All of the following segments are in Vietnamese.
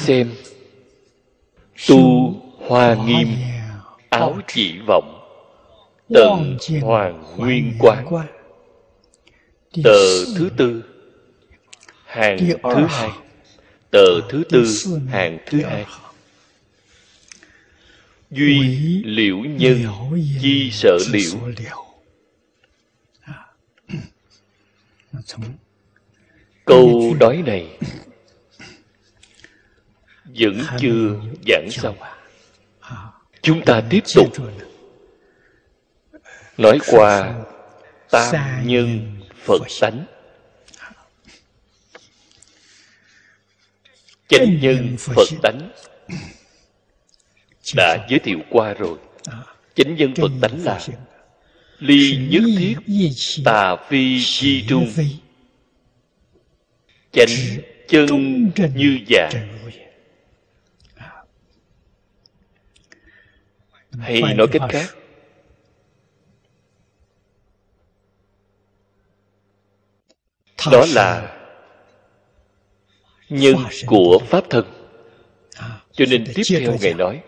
xem. Tu hoa nghiêm áo chỉ vọng tận hoàng nguyên quán tờ thứ tư hàng thứ hai. Tờ thứ tư hàng thứ hai. Duy liễu nhân chi sở liễu. Câu nói này vẫn chưa giảng xong. chúng ta tiếp tục. Nói qua tam nhân phật tánh. Chánh nhân phật. Tánh đã giới thiệu qua rồi. Chánh nhân phật tánh là ly nhất thiết tà phi chi trung. Chánh chân như dạ hay nói cách khác. Đó là nhân của pháp thân. Cho nên tiếp theo ngài nói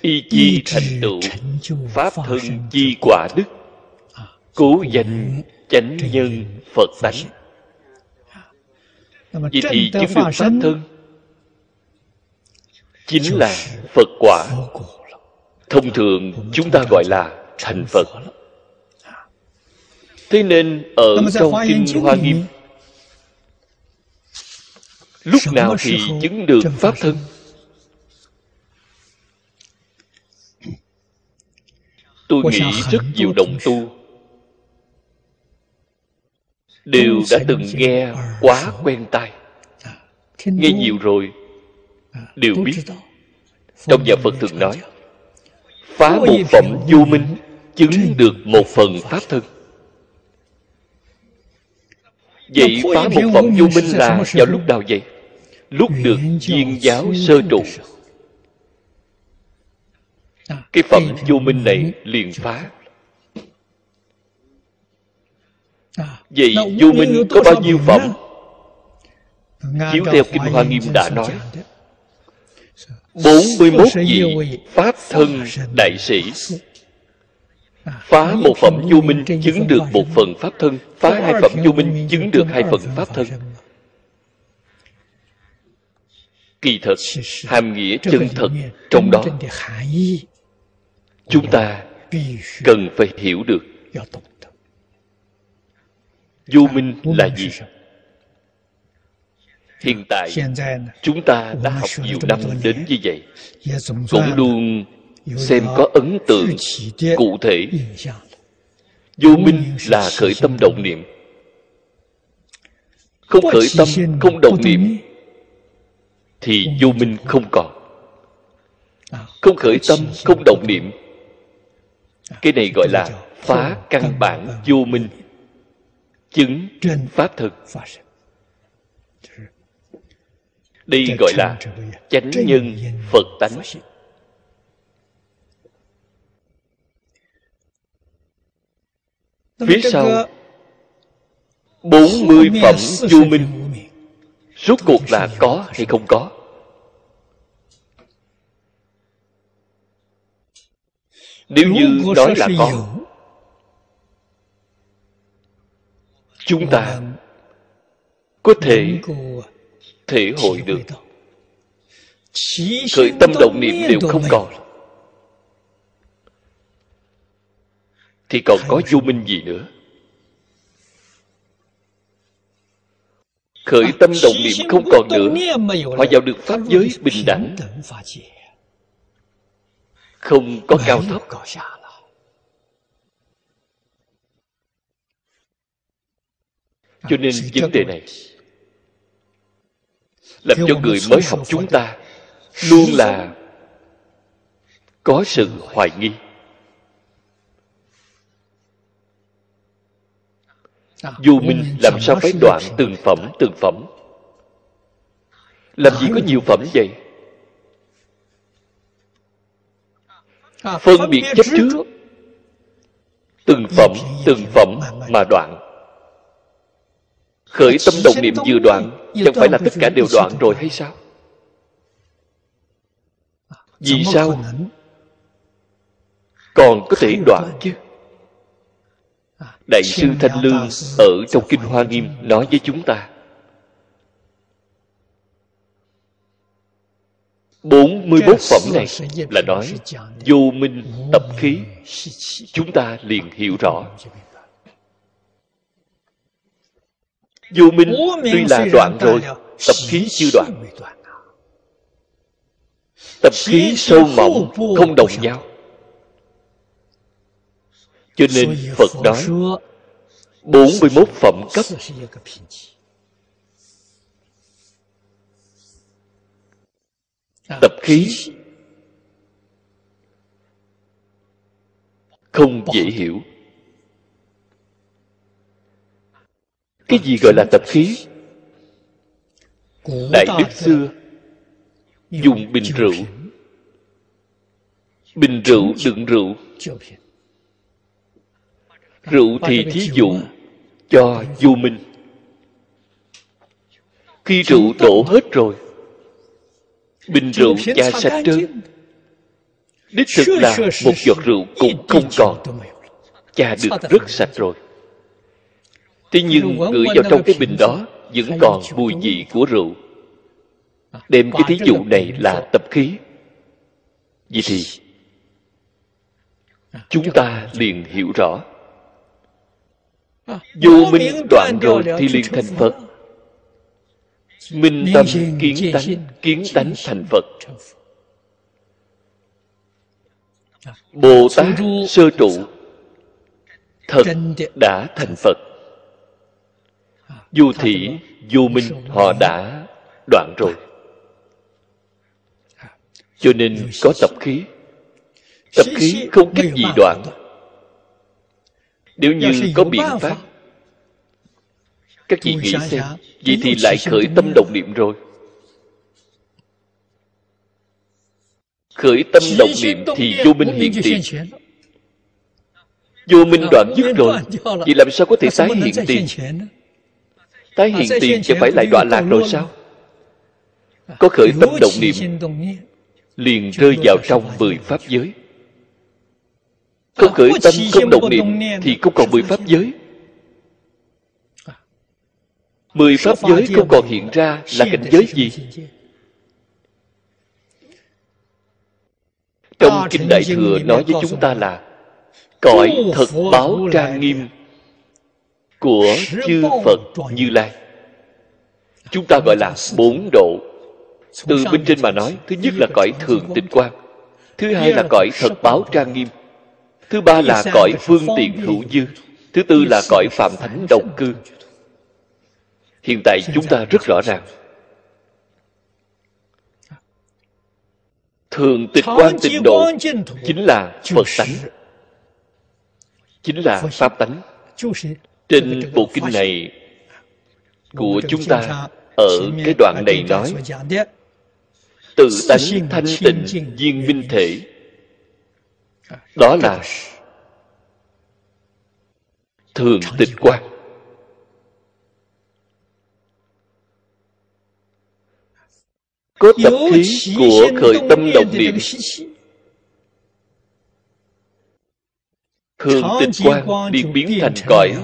y chi thành tựu pháp thân chi quả đức cố danh chánh nhân phật tánh. vậy thì chứng được pháp thân chính là phật quả thông thường chúng ta gọi là thành phật. Thế nên ở trong kinh hoa nghiêm lúc nào thì chứng được pháp thân? Tôi nghĩ rất nhiều đồng tu đều đã từng nghe quá quen tai. Nghe nhiều rồi đều biết. trong nhà phật thường nói phá một phẩm vô minh chứng được một phần pháp thân. Vậy phá một phẩm vô minh là vào lúc nào vậy? Lúc được viên giáo sơ trụ. cái phẩm vô minh này liền phá. vậy vô minh có bao nhiêu phẩm chiếu theo kinh hoa nghiêm đã nói 41 vị Pháp thân đại sĩ. Phá một phẩm vô minh chứng được một phần Pháp thân. Phá hai phẩm vô minh chứng được hai phần Pháp thân. Kỳ thật, hàm nghĩa chân thật trong đó Chúng ta cần phải hiểu được. Vô minh là gì? Hiện tại chúng ta đã học nhiều năm đến như vậy. cũng luôn xem có ấn tượng cụ thể. vô minh là khởi tâm động niệm. Không khởi tâm không động niệm thì vô minh không còn. Không khởi tâm không động niệm. cái này gọi là phá căn bản vô minh. Chứng pháp thực đây gọi là chánh nhân phật tánh. phía sau bốn mươi phẩm vô minh. rốt cuộc là có hay không có? nếu như nói là có chúng ta có thể thể hội được. Khởi tâm động niệm đều không còn. Thì còn có vô minh gì nữa? Khởi tâm động niệm không còn nữa họ vào được pháp giới bình đẳng. không có cao thấp. cho nên vấn đề này làm cho người mới học chúng ta luôn là có sự hoài nghi. Vô minh làm sao phải đoạn từng phẩm từng phẩm. Làm gì có nhiều phẩm vậy? Phân biệt chấp trước. từng phẩm từng phẩm mà đoạn khởi tâm đồng niệm vừa đoạn chẳng phải là tất cả đều đoạn rồi hay sao? Vì sao? còn có thể đoạn chứ. Đại sư thanh lương ở trong kinh hoa nghiêm nói với chúng ta. Bốn mươi bốn phẩm này là nói vô minh tập khí. Chúng ta liền hiểu rõ vô minh tuy là đoạn rồi tập khí chưa đoạn. tập khí sâu mỏng không đồng nhau. Cho nên phật nói bốn mươi mốt phẩm cấp. tập khí không dễ hiểu cái gì gọi là tập khí? Đại đức xưa dùng bình rượu. bình rượu đựng rượu. rượu thì thí dụ cho vô minh. Khi rượu đổ hết rồi bình rượu cha sạch trơn. đích thực là một giọt rượu cũng không còn. cha được rất sạch rồi thế nhưng gửi vào trong cái bình đó vẫn còn mùi vị của rượu. Đem cái thí dụ này là tập khí. Vậy thì chúng ta liền hiểu rõ. Vô minh đoạn rồi thì liền thành phật. Minh tâm kiến tánh kiến tánh thành phật. bồ tát sơ trụ thật đã thành phật vô thị vô minh họ đã đoạn rồi. Cho nên có tập khí. Tập khí không cách gì đoạn. Nếu như có biện pháp các vị nghĩ xem. vậy thì lại khởi tâm đồng niệm rồi. Khởi tâm đồng niệm thì vô minh hiện tiền. vô minh đoạn dứt rồi. vậy làm sao có thể tái hiện tiền tái hiện tiền chẳng phải lại đọa lạc rồi sao? Có khởi tâm động niệm liền rơi vào trong mười pháp giới. Không khởi tâm không động niệm thì không còn mười pháp giới. Mười pháp giới không còn hiện ra là cảnh giới gì? trong kinh đại thừa nói với chúng ta là cõi thật báo trang nghiêm của chư phật như lai. Chúng ta gọi là bốn độ. Từ bên trên mà nói, thứ nhất là cõi thường tịnh quan thứ hai là cõi thật báo trang nghiêm, thứ ba là cõi phương tiện hữu dư, thứ tư là cõi phạm thánh đồng cư. Hiện tại chúng ta rất rõ ràng. Thường tịch quan tịnh độ chính là phật tánh, chính là pháp tánh trên bộ kinh này của chúng ta ở cái đoạn này nói tự tánh thanh tịnh viên minh thể. Đó là thường tịch quan có tập khí của khởi tâm đồng niệm. thường tịch quan liền biến thành cõi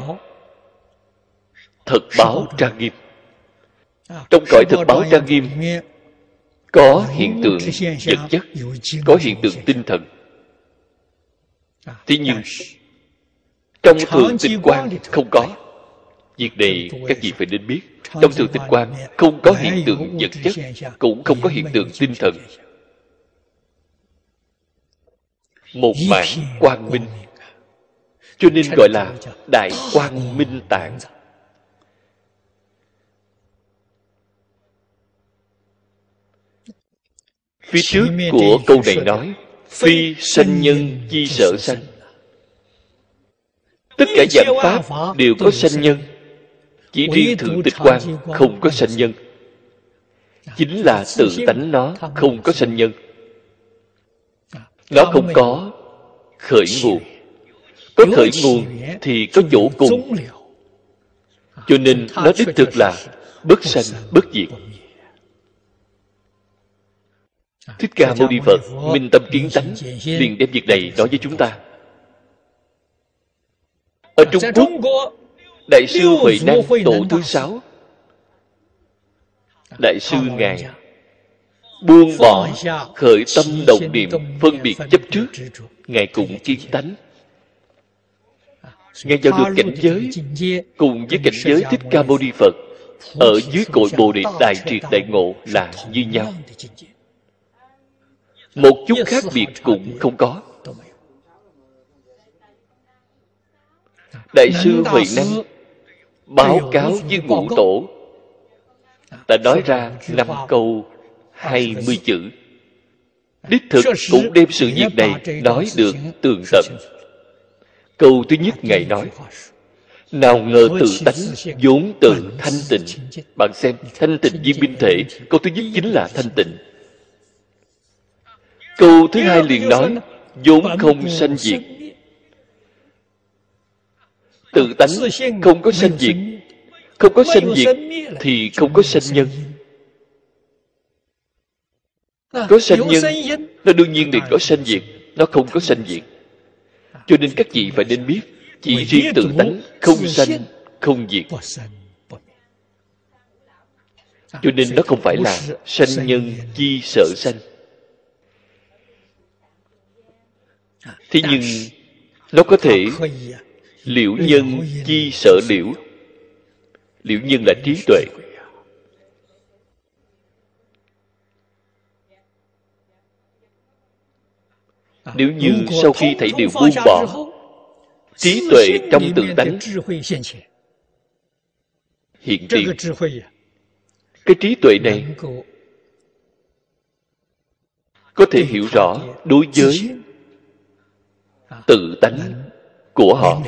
thật báo trang nghiêm. trong cõi thật báo trang nghiêm có hiện tượng vật chất có hiện tượng tinh thần. Thế nhưng trong thường tịch quan không có. việc này các vị phải nên biết. trong thường tịch quan không có hiện tượng vật chất cũng không có hiện tượng tinh thần. Một mảng quang minh. cho nên gọi là đại quang minh tạng phía trước của câu này nói phi sanh nhân chi sở sanh tất cả dạng pháp đều có sanh nhân chỉ riêng thượng tịch quan không có sanh nhân. Chính là tự tánh nó không có sanh nhân. Nó không có khởi nguồn. Có khởi nguồn thì có chỗ cùng. Cho nên nó đích thực là bất sanh bất diệt thích ca mâu ni phật, minh tâm kiến tánh, liền đem việc này nói với chúng ta. Ở trung quốc, đại sư huệ năng tổ thứ sáu, đại sư ngài buông bỏ khởi tâm đồng niệm phân biệt chấp trước, ngài cũng kiến tánh. Ngài vào được cảnh giới, cùng với cảnh giới thích ca mâu ni phật, ở dưới cội bồ đề đại triệt đại ngộ là như nhau một chút khác biệt cũng không có. Đại sư huệ năng báo cáo với ngũ tổ. Đã nói ra năm câu hai mươi chữ. Đích thực cũng đem sự việc này nói được tường tận. Câu thứ nhất ngài nói nào ngờ tự tánh vốn từ thanh tịnh. bạn xem thanh tịnh viên binh thể câu thứ nhất chính là thanh tịnh câu thứ hai liền nói vốn không sanh diệt. tự tánh không có sanh diệt. không có sanh diệt thì không có sanh nhân. có sanh nhân nó đương nhiên liền có sanh diệt nó không có sanh diệt. Cho nên các vị phải nên biết chỉ riêng tự tánh không sanh không diệt. Cho nên nó không phải là sanh nhân. chi sợ sanh thế nhưng nó có thể liễu nhân chi sợ liễu. Liễu nhân là trí tuệ. Nếu như sau khi thảy đều buông bỏ trí tuệ trong tự tánh hiện tiền. cái trí tuệ này có thể hiểu rõ đối với tự tánh của họ.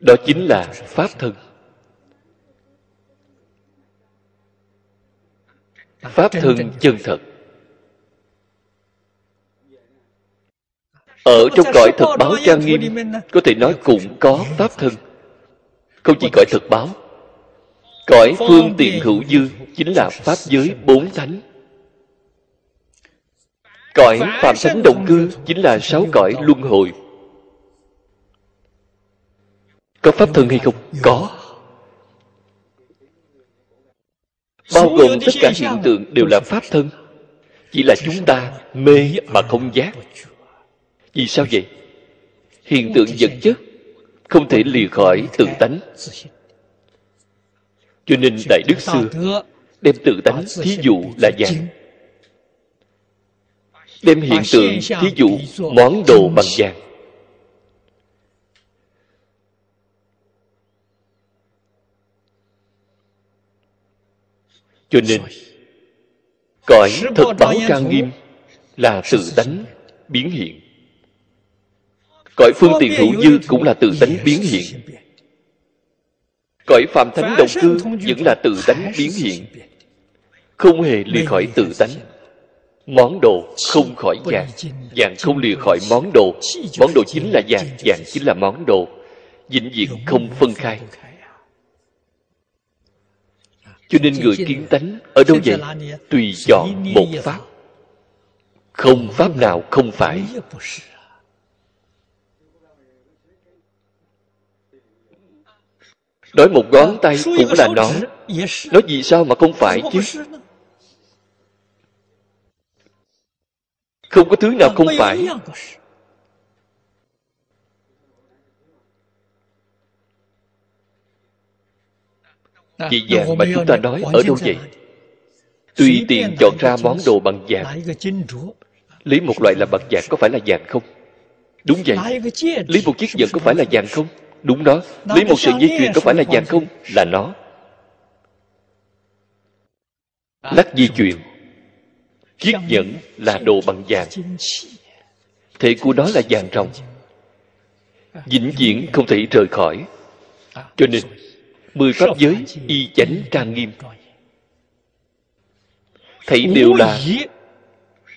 Đó chính là pháp thân. Pháp thân chân thật. Ở trong cõi thực báo trang nghiêm có thể nói cũng có pháp thân. Không chỉ cõi thực báo cõi phương tiện hữu dư chính là pháp giới bốn thánh cõi phạm thánh động cư chính là sáu cõi luân hồi. Có pháp thân hay không? Có. Bao gồm tất cả hiện tượng đều là pháp thân. Chỉ là chúng ta mê mà không giác. Vì sao vậy? Hiện tượng vật chất không thể lìa khỏi tự tánh. Cho nên đại đức xưa đem tự tánh thí dụ là vàng đem hiện tượng thí dụ món đồ bằng vàng. Cho nên cõi thực báo trang nghiêm là tự tánh biến hiện. Cõi phương tiện hữu dư cũng là tự tánh biến hiện. cõi phạm thánh động cư vẫn là tự tánh biến hiện. không hề lìa khỏi tự tánh món đồ không khỏi vàng. vàng không lìa khỏi món đồ. món đồ chính là vàng vàng chính là món đồ. Vĩnh viễn không phân khai. cho nên người kiến tánh ở đâu vậy? Tùy chọn một pháp. Không pháp nào không phải. Nói một ngón tay cũng là nó. nói vì sao mà không phải chứ không có thứ nào không phải. Vậy vàng mà chúng ta nói ở đâu vậy? Tùy tiện chọn ra món đồ bằng vàng. Lấy một loại là bằng vàng có phải là vàng không? Đúng vậy. Lấy một chiếc nhẫn có phải là vàng không? Đúng đó. Lấy một sợi dây chuyền có phải là vàng không? Là nó. Lắc di chuyển chiếc nhẫn là đồ bằng vàng. thể của nó là vàng ròng vĩnh viễn không thể rời khỏi. Cho nên mười pháp giới y chánh trang nghiêm. thấy đều là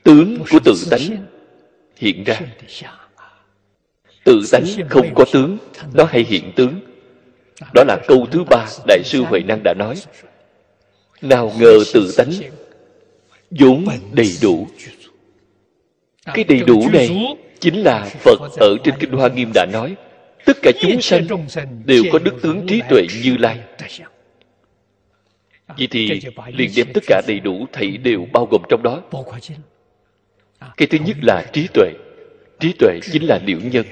tướng của tự tánh hiện. ra. Tự tánh không có tướng nó hay hiện tướng. Đó là câu thứ ba đại sư huệ năng đã nói. nào ngờ tự tánh vốn đầy đủ. Cái đầy đủ này chính là phật ở trên kinh hoa nghiêm đã nói tất cả chúng sanh đều có đức tướng trí tuệ như lai. Vậy thì liền đem tất cả đầy đủ thảy đều bao gồm trong đó. cái thứ nhất là trí tuệ. trí tuệ chính là liệu nhân.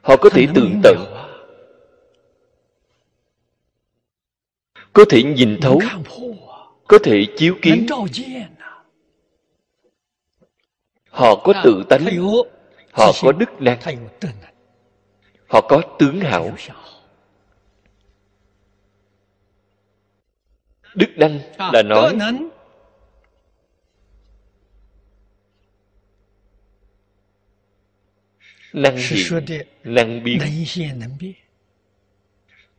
Họ có thể tường tận có thể nhìn thấu có thể chiếu kiến. họ có tự tánh họ có đức năng. họ có tướng hảo. đức năng là nói năng hiện năng biến.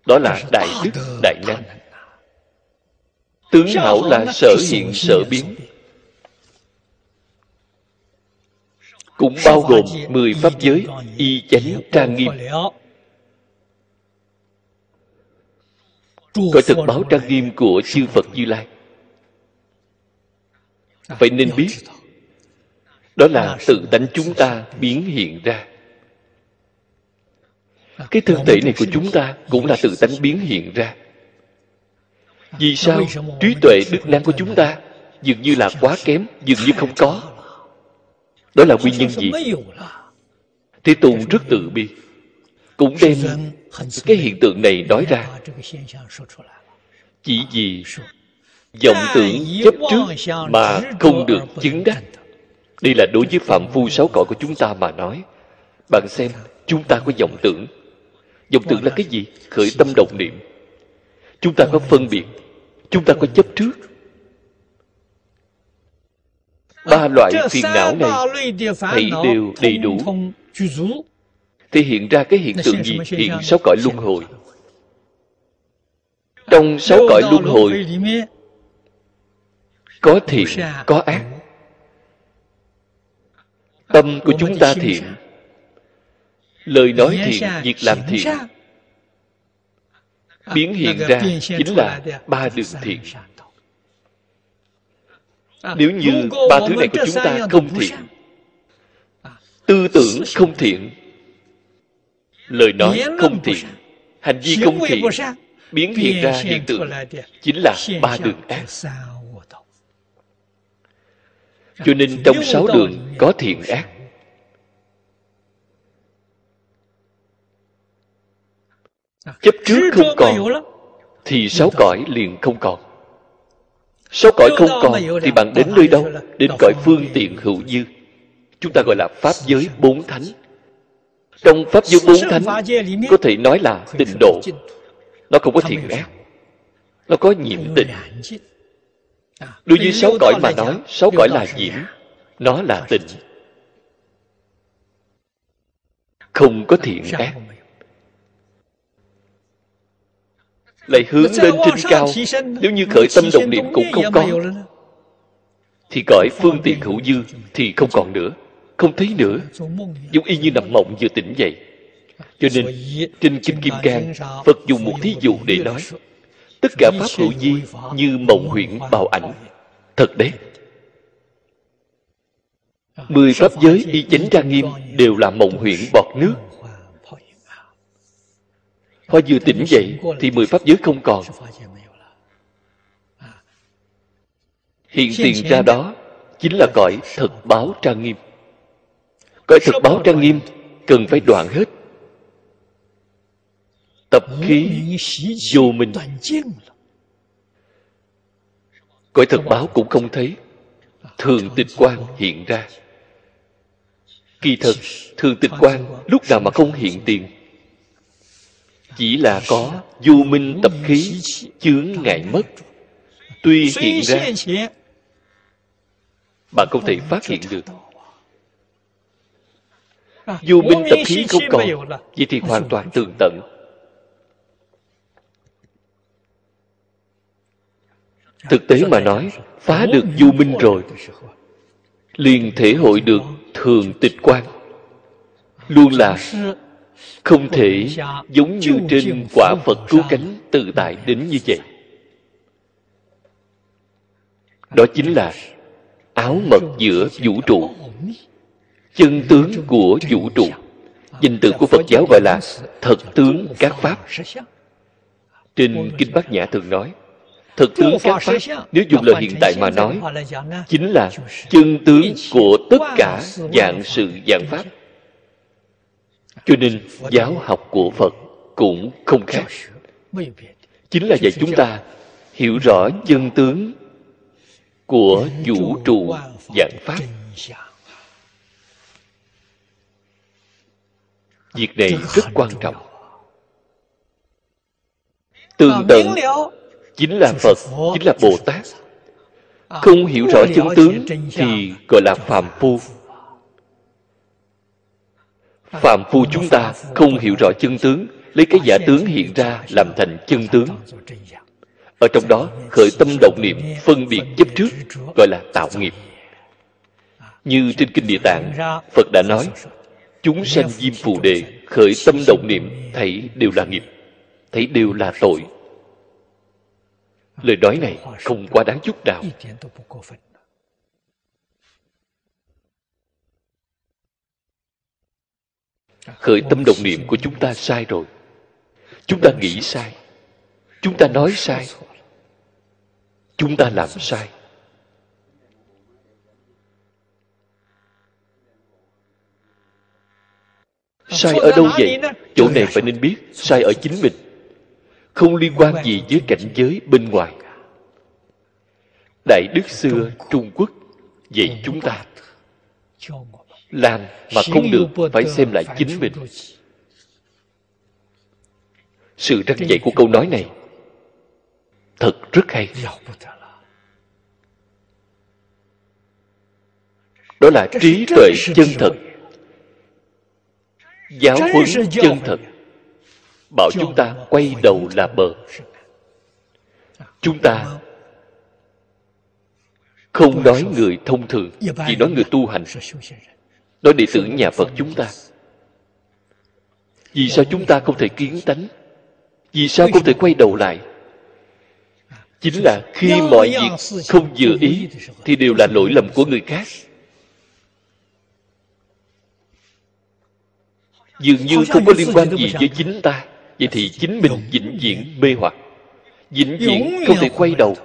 Đó là đại đức đại năng tướng hảo là sở hiện sở biến. cũng bao gồm mười pháp giới y chánh trang nghiêm. cõi thực báo trang nghiêm của chư phật như lai. Vậy nên biết đó là tự tánh chúng ta biến hiện ra. Cái thân thể này của chúng ta cũng là tự tánh biến hiện ra vì sao trí tuệ đức năng của chúng ta dường như là quá kém dường như không có? đó là nguyên nhân gì? thế tôn rất tự bi cũng đem cái hiện tượng này nói ra. chỉ vì vọng tưởng chấp trước mà không được chứng đắc. đây là đối với phạm phu sáu cõi của chúng ta mà nói. Bạn xem chúng ta có vọng tưởng. Vọng tưởng là cái gì? khởi tâm động niệm. Chúng ta có phân biệt chúng ta có chấp trước. Ba loại phiền não này thảy đều đầy đủ. thì hiện ra cái hiện tượng gì? hiện sáu cõi luân hồi. Trong sáu cõi luân hồi có thiện có ác. Tâm của chúng ta thiện lời nói thiện việc làm thiện biến hiện ra chính là ba đường thiện. nếu như ba thứ này của chúng ta không thiện tư tưởng không thiện lời nói không thiện hành vi không thiện biến hiện ra hiện tượng chính là ba đường ác. cho nên trong sáu đường có thiện ác chấp trước không còn thì sáu cõi liền không còn. Sáu cõi không còn thì bạn đến nơi đâu? đến cõi phương tiện hữu dư. chúng ta gọi là pháp giới bốn thánh. Trong pháp giới bốn thánh có thể nói là tịnh độ. nó không có thiện ác. nó có nhiễm tịnh đối với sáu cõi mà nói sáu cõi là nhiễm nó là tịnh. không có thiện ác lại hướng lên trên cao. Nếu như khởi tâm động niệm cũng không có. thì cõi phương tiện hữu dư thì không còn nữa. Không thấy nữa. Giống y như nằm mộng vừa tỉnh dậy. Cho nên trên kinh kim cang phật dùng một thí dụ để nói tất cả pháp hữu di như mộng huyễn bào ảnh. thật đấy. Mười pháp giới y chánh trang nghiêm đều là mộng huyễn bọt nước Hoa vừa tỉnh dậy thì mười pháp giới không còn. Hiện tiền ra đó chính là cõi thực báo trang nghiêm. Cõi thực báo trang nghiêm cần phải đoạn hết. Tập khí vô minh. Cõi thực báo cũng không thấy. Thường tịch quan hiện ra. Kỳ thật, thường tịch quan lúc nào mà không hiện tiền chỉ là có vô minh tập khí, chướng ngại mất. Tuy hiện ra bạn không thể phát hiện được. Dù minh tập khí không còn, vậy thì hoàn toàn tường tận. Thực tế mà nói, phá được du minh rồi, liền thể hội được thường tịch quan. Luôn là không thể giống như trên quả phật cứu cánh tự tại đến như vậy. Đó chính là áo mật giữa vũ trụ. chân tướng của vũ trụ. danh từ của phật giáo gọi là thật tướng các pháp. trên kinh bát nhã thường nói thật tướng các pháp. nếu dùng lời hiện tại mà nói chính là chân tướng của tất cả dạng sự dạng pháp cho nên giáo học của phật cũng không khác. Chính là dạy chúng ta hiểu rõ chân tướng của vũ trụ dạng pháp. Việc này rất quan trọng. Tương tận chính là phật, chính là bồ tát. Không hiểu rõ chân tướng thì gọi là phàm phu phàm phu chúng ta không hiểu rõ chân tướng, lấy cái giả tướng hiện ra làm thành chân tướng. Ở trong đó, khởi tâm động niệm, phân biệt chấp trước, gọi là tạo nghiệp. Như trên kinh địa tạng, phật đã nói, chúng sanh diêm phù đề, khởi tâm động niệm, thấy đều là nghiệp, thấy đều là tội. Lời nói này không quá đáng chút nào. Khởi tâm động niệm của chúng ta sai rồi. Chúng ta nghĩ sai. Chúng ta nói sai. Chúng ta làm sai. Sai ở đâu vậy? Chỗ này phải nên biết, sai ở chính mình. Không liên quan gì với cảnh giới bên ngoài. Đại đức xưa trung quốc dạy chúng ta làm mà không được phải xem lại chính mình. sự răng dạy của câu nói này thật rất hay. Đó là trí tuệ chân thật. giáo huấn chân thật. bảo chúng ta quay đầu là bờ. chúng ta không nói người thông thường chỉ nói người tu hành nói đệ tử nhà phật chúng ta. Vì sao chúng ta không thể kiến tánh? Vì sao không thể quay đầu lại? Chính là khi mọi việc không vừa ý, thì đều là lỗi lầm của người khác. Dường như không có liên quan gì với chính ta, vậy thì chính mình vĩnh viễn mê hoặc, vĩnh viễn không thể quay đầu.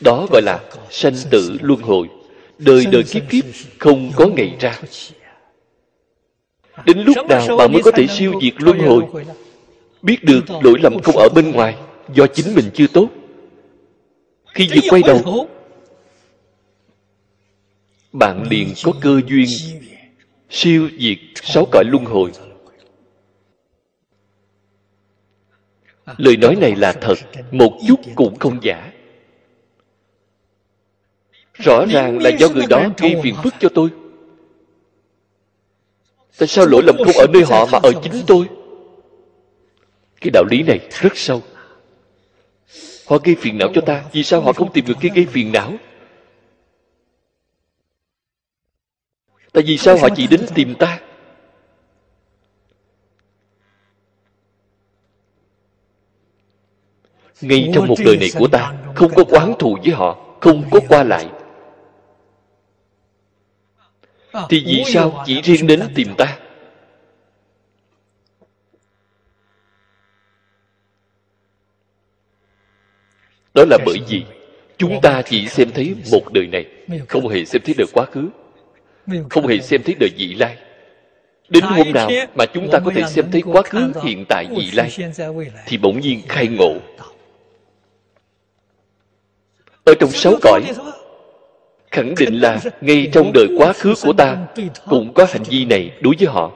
Đó gọi là sanh tử luân hồi đời đời kiếp kiếp không có ngày ra. Đến lúc nào bạn mới có thể siêu diệt luân hồi biết được lỗi lầm không ở bên ngoài do chính mình chưa tốt. Khi vừa quay đầu bạn liền có cơ duyên siêu diệt sáu cõi luân hồi. Lời nói này là thật một chút cũng không giả rõ ràng là do người đó gây phiền phức cho tôi. Tại sao lỗi lầm không ở nơi họ mà ở chính tôi? Cái đạo lý này rất sâu. Họ gây phiền não cho ta vì sao họ không tìm được cái gây phiền não? Tại vì sao họ chỉ đến tìm ta. ngay trong một đời này của ta không có quán thù với họ không có qua lại thì vì sao chỉ riêng đến tìm ta? Đó là bởi vì chúng ta chỉ xem thấy một đời này không hề xem thấy đời quá khứ. Không hề xem thấy đời vị lai. Đến hôm nào mà chúng ta có thể xem thấy quá khứ hiện tại vị lai thì bỗng nhiên khai ngộ. ở trong sáu cõi khẳng định là ngay trong đời quá khứ của ta cũng có hành vi này đối với họ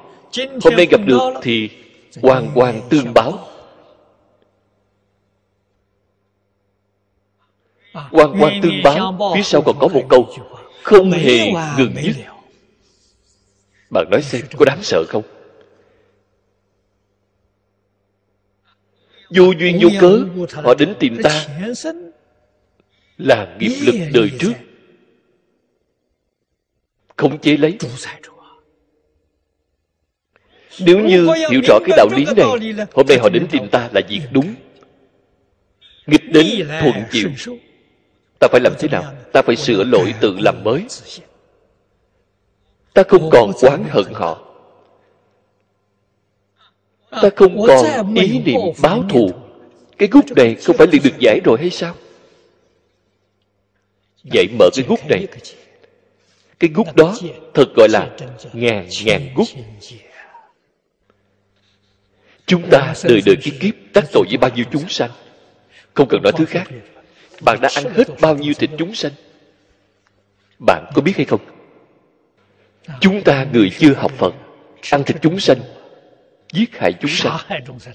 hôm nay gặp được thì hoàn toàn tương báo hoàn toàn tương báo phía sau còn có một câu không hề ngừng dứt bạn nói xem có đáng sợ không vô duyên vô cớ họ đến tìm ta là nghiệp lực đời trước khống chế lấy. Nếu như hiểu rõ cái đạo lý này hôm nay họ đến tìm ta là việc đúng. Nghịch đến thuận chịu ta phải làm thế nào? ta phải sửa lỗi tự làm mới. ta không còn oán hận họ. Ta không còn ý niệm báo thù. cái gút này không phải liền được giải rồi hay sao? Vậy mở cái gút này cái gút đó thật gọi là ngàn ngàn gút. chúng ta đời đời kiếp kiếp tác tội với bao nhiêu chúng sanh. không cần nói thứ khác. bạn đã ăn hết bao nhiêu thịt chúng sanh. Bạn có biết hay không? Chúng ta người chưa học phật ăn thịt chúng sanh giết hại chúng sanh.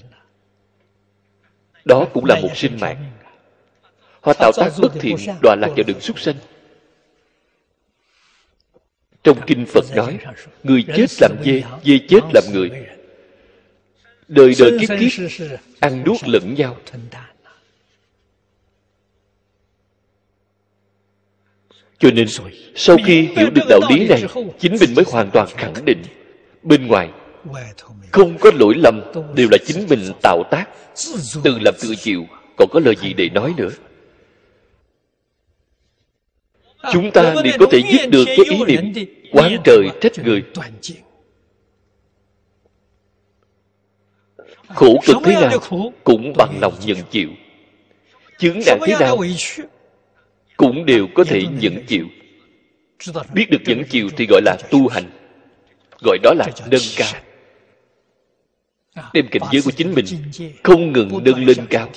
đó cũng là một sinh mạng. họ tạo tác bất thiện đọa lạc vào đường súc sanh trong kinh phật nói, người chết làm dê dê chết làm người. Đời đời kiếp kiếp, ăn nuốt lẫn nhau. Cho nên, sau khi hiểu được đạo lý này, chính mình mới hoàn toàn khẳng định, bên ngoài không có lỗi lầm, đều là chính mình tạo tác, tự làm tự chịu, còn có lời gì để nói nữa? Chúng ta liền có thể giết được với ý niệm quán trời trách người. Khổ cực thế nào cũng bằng lòng nhận chịu. Chứng nạn thế nào cũng đều có thể nhẫn chịu. Biết được nhẫn chịu thì gọi là tu hành. Gọi đó là nâng cao. đem cảnh giới của chính mình không ngừng nâng lên cao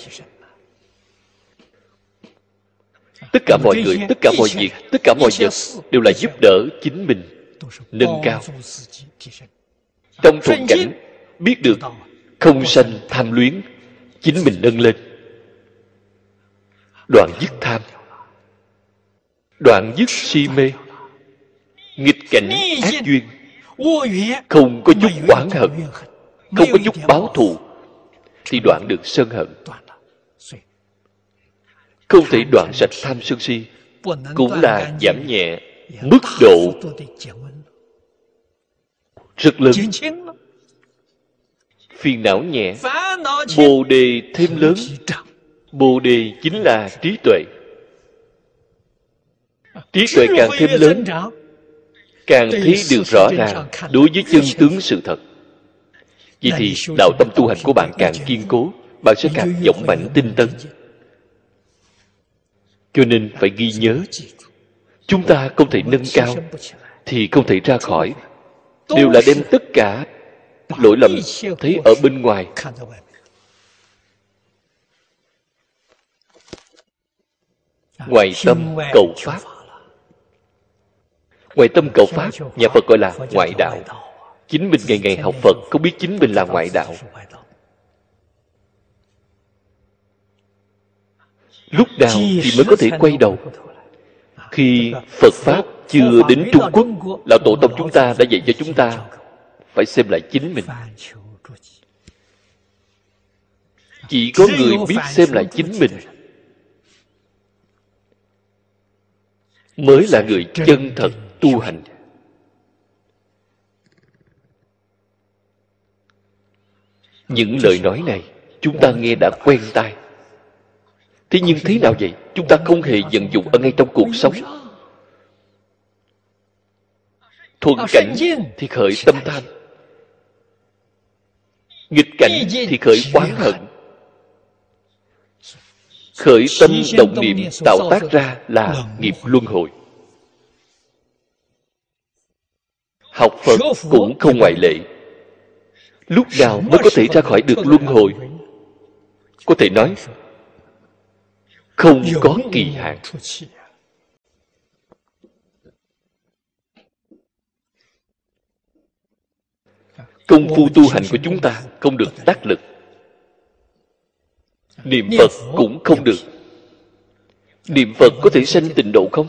tất cả mọi người tất cả mọi việc tất cả mọi vật đều là giúp đỡ chính mình nâng cao. trong thuận cảnh biết được không sanh tham luyến chính mình nâng lên. Đoạn dứt tham. Đoạn dứt si mê. Nghịch cảnh ác duyên. Không có chút oán hận. không có chút báo thù. Thì đoạn được sân hận không thể đoạn sạch tham sân si, cũng là giảm nhẹ mức độ rất lớn. Phiền não nhẹ, bồ đề thêm lớn. Bồ đề chính là trí tuệ. Trí tuệ càng thêm lớn, càng thấy được rõ ràng đối với chân tướng sự thật. Vậy thì, đạo tâm tu hành của bạn càng kiên cố, bạn sẽ càng dũng mạnh tinh tấn cho nên phải ghi nhớ, chúng ta không thể nâng cao thì không thể ra khỏi. Đều là đem tất cả lỗi lầm thấy ở bên ngoài. Ngoài tâm cầu pháp. Ngoài tâm cầu pháp, nhà phật gọi là ngoại đạo. Chính mình ngày ngày học phật, không biết chính mình là ngoại đạo. Lúc nào thì mới có thể quay đầu. Khi phật pháp chưa đến trung quốc lão tổ tông chúng ta đã dạy cho chúng ta phải xem lại chính mình. Chỉ có người biết xem lại chính mình mới là người chân thật tu hành. Những lời nói này chúng ta nghe đã quen tai thế nhưng thế nào vậy? Chúng ta không hề vận dụng ở ngay trong cuộc sống. Thuận cảnh thì khởi tâm tham. Nghịch cảnh thì khởi oán hận. khởi tâm động niệm tạo tác ra là nghiệp luân hồi. Học phật cũng không ngoại lệ. Lúc nào mới có thể ra khỏi được luân hồi? có thể nói không có kỳ hạn. công phu tu hành của chúng ta không được tác lực. Niệm phật cũng không được. niệm phật có thể sanh tịnh độ không?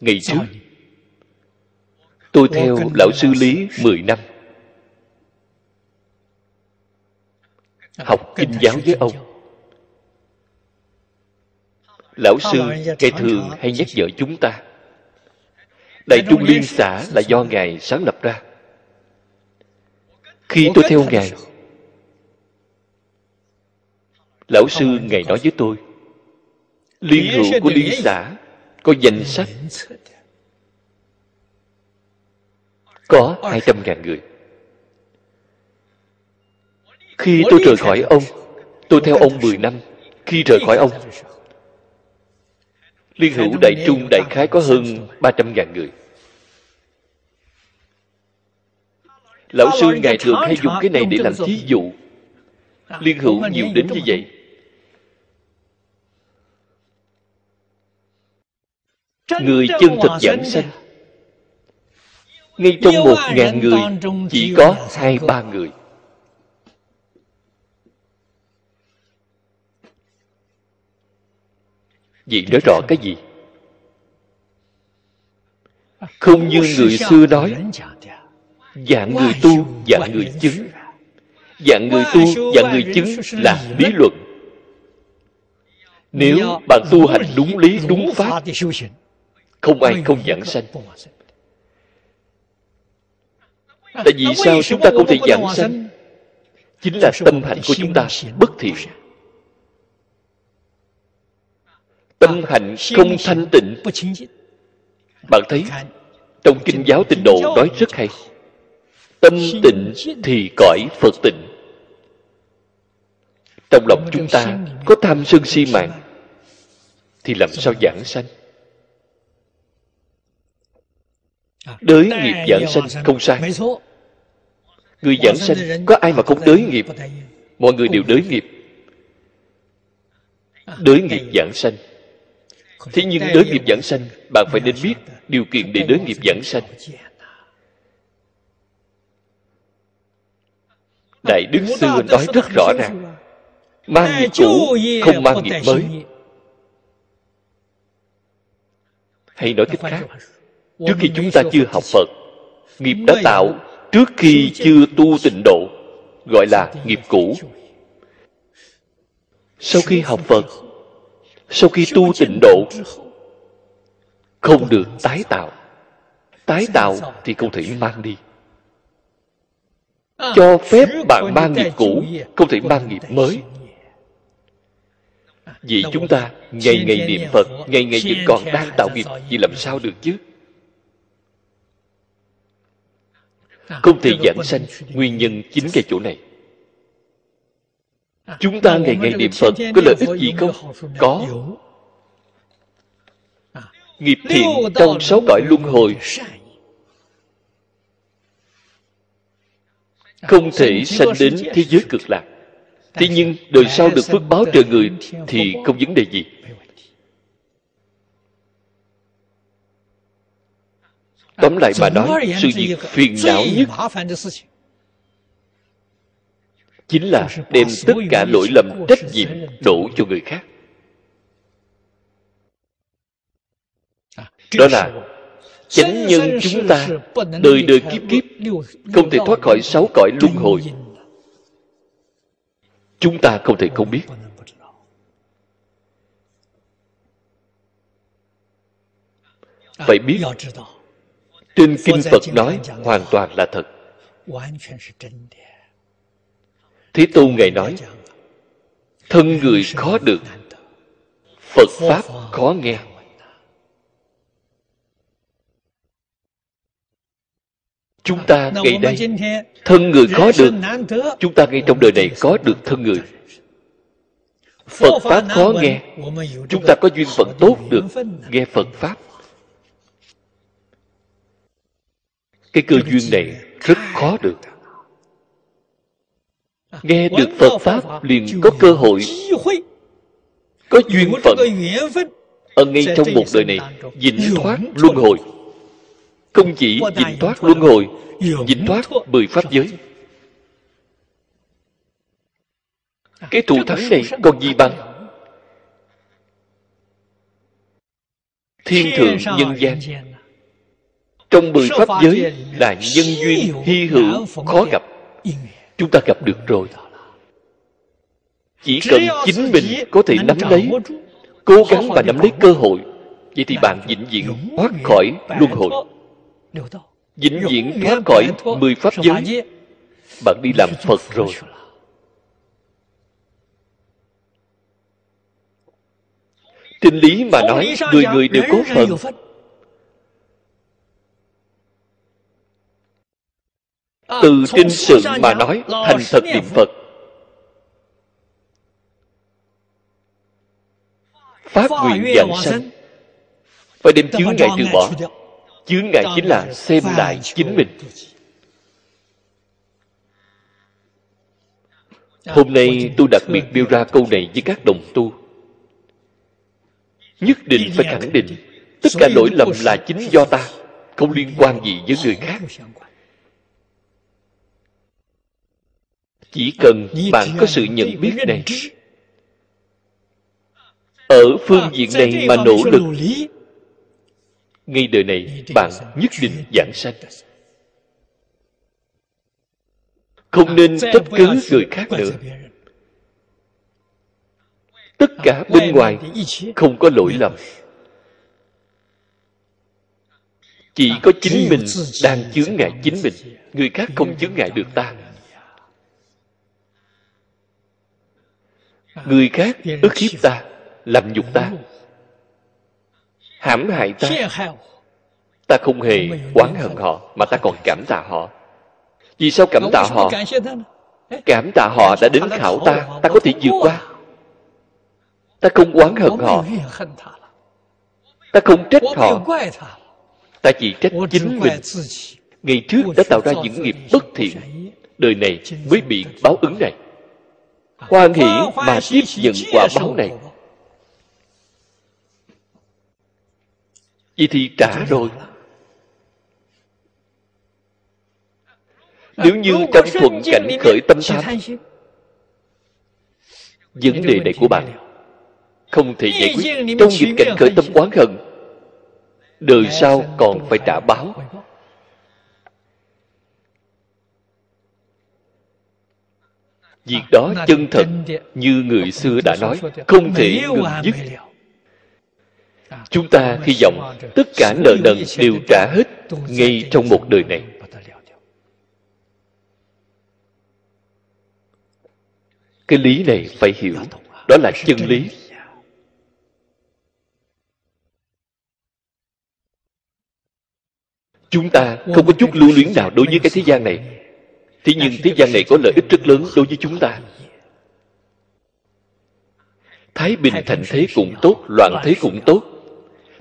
Ngày trước tôi theo lão sư lý 10 năm học kinh giáo với ông lão sư ngài thường hay nhắc nhở chúng ta đại trung liên xã là do ngài sáng lập ra khi tôi theo ngài lão sư ngài nói với tôi liên hữu của liên xã có danh sách có hai trăm ngàn người khi tôi rời khỏi ông tôi theo ông mười năm. khi rời khỏi ông liên hữu đại trung đại khái có hơn ba trăm ngàn người. Lão sư ngài thường hay dùng cái này để làm thí dụ. liên hữu nhiều đến như vậy. Người chân thật giảng sanh. ngay trong một ngàn người chỉ có hai ba người vậy nói rõ cái gì? Không như người xưa nói, dạng người tu, dạng người chứng. Dạng người tu, dạng người chứng là lý luận. Nếu bạn tu hành đúng lý, đúng pháp, không ai không giảng sanh. Tại vì sao chúng ta không thể giảng sanh? Chính là tâm hạnh của chúng ta bất thiện. Tâm hạnh không thanh tịnh. Bạn thấy, trong kinh giáo tịnh độ nói rất hay. Tâm tịnh thì cõi phật tịnh. Trong lòng chúng ta có tham sân si mạng, thì làm sao giảng sanh? Đới nghiệp giảng sanh không sai. Người giảng sanh, có ai mà không đới nghiệp? Mọi người đều đới nghiệp. Đới nghiệp giảng sanh thế nhưng đới nghiệp giảng sanh, bạn phải nên biết điều kiện để đới nghiệp giảng sanh. Đại đức sư nói rất rõ ràng, mang nghiệp cũ không mang nghiệp mới. Hay nói cách khác, trước khi chúng ta chưa học phật, nghiệp đã tạo trước khi chưa tu tịnh độ, gọi là nghiệp cũ. Sau khi học phật sau khi tu tịnh độ, không được tái tạo. Tái tạo thì không thể mang đi. Cho phép bạn mang nghiệp cũ, không thể mang nghiệp mới. Vì chúng ta ngày ngày niệm phật, ngày ngày vẫn còn đang tạo nghiệp, thì làm sao được chứ? Không thể giảng sanh nguyên nhân chính cái chỗ này chúng ta ngày ngày niệm phật có lợi ích gì không? có. nghiệp thiện trong sáu cõi luân hồi. không thể sanh đến thế giới cực lạc. Thế nhưng đời sau được phước báo trời người thì không vấn đề gì. Tóm lại mà nói sự việc phiền não nhất chính là đem tất cả lỗi lầm trách nhiệm đổ cho người khác. Đó là chánh nhân chúng ta đời đời kiếp kiếp không thể thoát khỏi sáu cõi luân hồi. chúng ta không thể không biết. Phải biết trên kinh phật nói hoàn toàn là thật thế tôn ngài nói thân người khó được phật pháp khó nghe. Chúng ta ngày đây thân người khó được chúng ta ngay trong đời này có được thân người. Phật pháp khó nghe chúng ta có duyên phận tốt được nghe phật pháp. Cái cơ duyên này rất khó được nghe được phật pháp liền có cơ hội. Có duyên phận. ở ngay trong một đời này dịnh thoát luân hồi. Không chỉ dịnh thoát luân hồi dịnh thoát mười pháp giới. cái thù thắng này còn gì bằng? thiên thượng nhân gian. trong mười pháp giới là nhân duyên hy hữu khó gặp chúng ta gặp được rồi. Chỉ cần chính mình có thể nắm lấy cố gắng và nắm lấy cơ hội vậy thì bạn vĩnh viễn thoát khỏi luân hồi. vĩnh viễn thoát khỏi mười pháp giới. bạn đi làm phật rồi. trên lý mà nói người người đều có phần từ trên sự mà nói thành thật niệm phật. Phát nguyện dạng sanh. Phải đem chướng ngại từ bỏ. Chướng ngại chính là xem lại chính mình. Hôm nay tôi đặc biệt nêu ra câu này với các đồng tu. Nhất định phải khẳng định tất cả lỗi lầm là chính do ta không liên quan gì với người khác chỉ cần bạn có sự nhận biết này ở phương diện này mà nỗ lực. ngay đời này bạn nhất định giảng sanh. không nên trách cứ người khác nữa. tất cả bên ngoài không có lỗi lầm. chỉ có chính mình đang chướng ngại chính mình. người khác không chướng ngại được ta người khác ức hiếp ta làm nhục ta hãm hại ta. Ta không hề oán hận họ mà ta còn cảm tạ họ. Vì sao cảm tạ họ? cảm tạ họ đã đến khảo ta ta có thể vượt qua. Ta không oán hận họ. ta không trách họ. ta chỉ trách chính mình. ngày trước đã tạo ra những nghiệp bất thiện. đời này mới bị báo ứng này hoan hỷ mà tiếp nhận quả báo này. vậy thì trả rồi nếu như trong thuận cảnh khởi tâm tham vấn đề này của bạn không thể giải quyết trong nghiệp cảnh khởi tâm oán hận. Đời sau còn phải trả báo việc đó chân thật như người xưa đã nói không thể ngừng dứt. chúng ta hy vọng tất cả nợ nần đều trả hết ngay trong một đời này. cái lý này phải hiểu. Đó là chân lý. chúng ta không có chút lưu luyến nào đối với cái thế gian này thế nhưng thế gian này có lợi ích rất lớn đối với chúng ta. Thái bình thạnh thế cũng tốt loạn thế cũng tốt.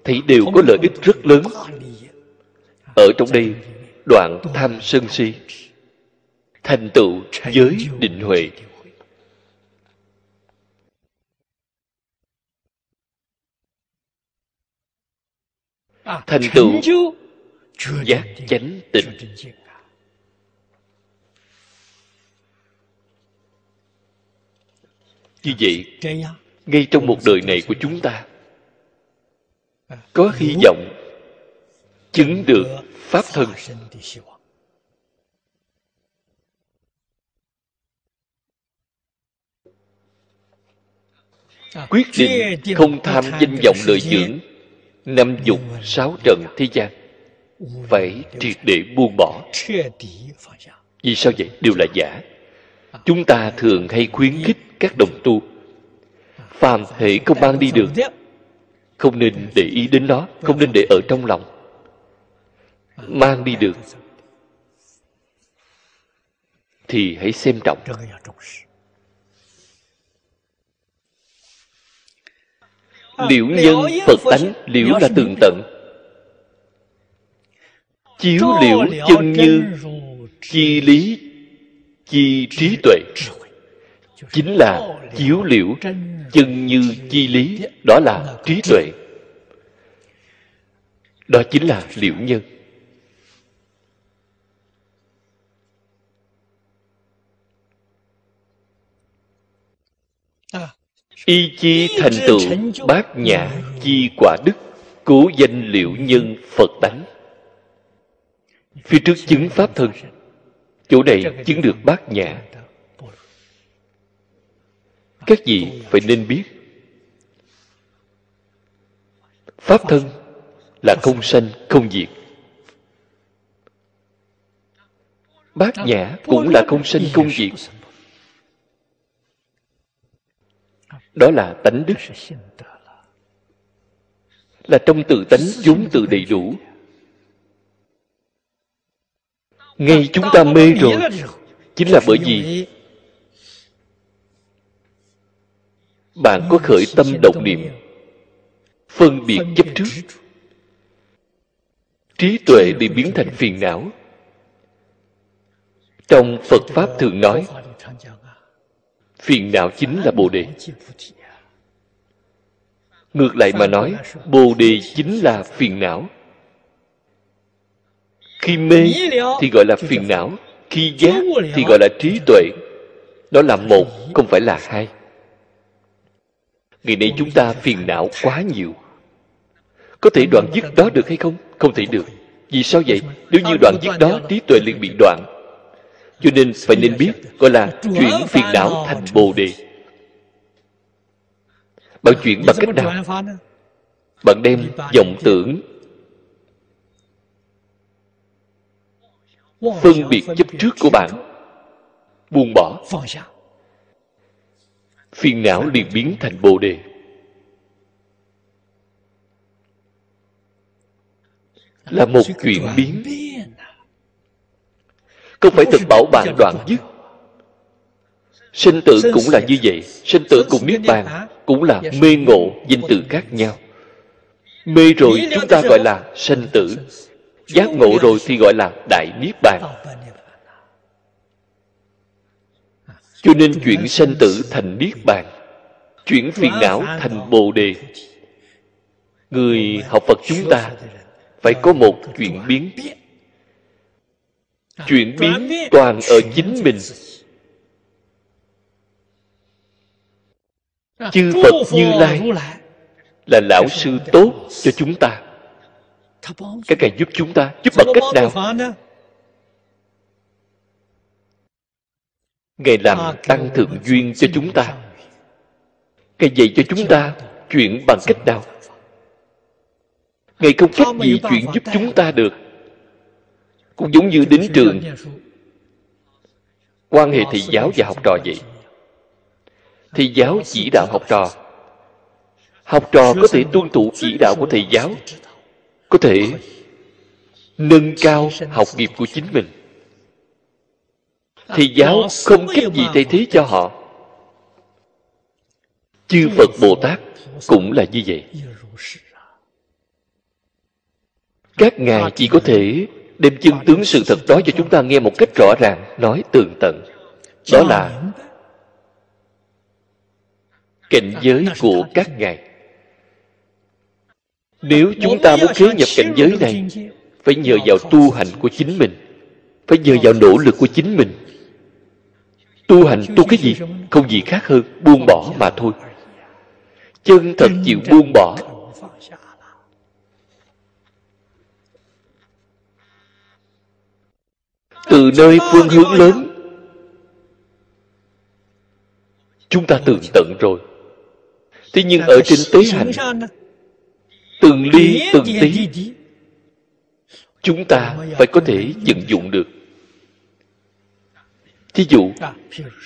Thì đều có lợi ích rất lớn. Ở trong đây đoạn tham sân si thành tựu giới định huệ. thành tựu giác chánh tịnh như vậy ngay trong một đời này của chúng ta có hy vọng chứng được pháp thân. quyết định không tham danh vọng lợi dưỡng năm dục sáu trần thế gian phải triệt để buông bỏ. vì sao vậy? Đều là giả chúng ta thường hay khuyến khích các đồng tu. Phàm hệ không mang đi được. Không nên để ý đến nó, không nên để ở trong lòng. Mang đi được. Thì hãy xem trọng. Liễu nhân phật tánh, liễu là tường tận. Chiếu liễu chân như chi lý chi trí tuệ. Chính là chiếu liễu, chân như chi lý, đó là trí tuệ. Đó chính là liễu nhân. Y chi thành tựu bát nhã chi quả đức, cố danh liệu nhân phật tánh. Phía trước chứng pháp thân chỗ này chứng được bát nhã. Các vị phải nên biết, pháp thân là không sanh, không diệt. Bát nhã cũng là không sanh, không diệt. Đó là tánh đức. Là trong tự tánh vốn tự đầy đủ. Ngay chúng ta mê rồi. chính là bởi vì bạn có khởi tâm động niệm. phân biệt chấp trước. trí tuệ bị biến thành phiền não. Trong phật pháp thường nói phiền não chính là bồ đề. Ngược lại mà nói bồ đề chính là phiền não khi mê thì gọi là phiền não khi giác thì gọi là trí tuệ. Đó là một không phải là hai. ngày nay chúng ta phiền não quá nhiều. Có thể đoạn dứt đó được hay không? Không thể được vì sao vậy? Nếu như đoạn dứt đó trí tuệ liền bị đoạn. Cho nên phải nên biết gọi là chuyển phiền não thành bồ đề. Bạn chuyển bằng cách nào? Bạn đem vọng tưởng phân biệt chấp trước của bạn. Buông bỏ. Phiền não liền biến thành bồ đề. Là một chuyện biến. không phải thực bảo bạn đoạn dứt. Sinh tử cũng là như vậy. sinh tử cùng niết bàn cũng là mê ngộ danh từ khác nhau. Mê rồi chúng ta gọi là sanh tử giác ngộ rồi thì gọi là đại niết bàn. Cho nên chuyển sanh tử thành niết bàn chuyển phiền não thành bồ đề. người học phật chúng ta phải có một chuyển biến. chuyển biến toàn ở chính mình. Chư phật như lai là lão sư tốt cho chúng ta các ngài giúp chúng ta giúp bằng cách nào? Ngài làm tăng thượng duyên cho chúng ta. ngài. Dạy cho chúng ta chuyện bằng cách nào? Ngài không cách gì chuyện giúp chúng ta được. Cũng giống như đến trường quan hệ thầy giáo và học trò vậy. thầy giáo chỉ đạo học trò. học trò có thể tuân thủ chỉ đạo của thầy giáo có thể nâng cao học nghiệp của chính mình. Thì giáo không cách gì thay thế cho họ. Chư phật bồ tát cũng là như vậy. Các ngài chỉ có thể đem chân tướng sự thật đó cho chúng ta nghe một cách rõ ràng, nói tường tận. Đó là cảnh giới của các ngài nếu chúng ta muốn khế nhập cảnh giới này, phải nhờ vào tu hành của chính mình, phải nhờ vào nỗ lực của chính mình. Tu hành tu cái gì không gì khác hơn buông bỏ mà thôi. Chân thật chịu buông bỏ. Từ nơi phương hướng lớn, chúng ta tưởng tận rồi. Thế nhưng ở trên tế hành từng ly từng tí. chúng ta phải có thể vận dụng được. Thí dụ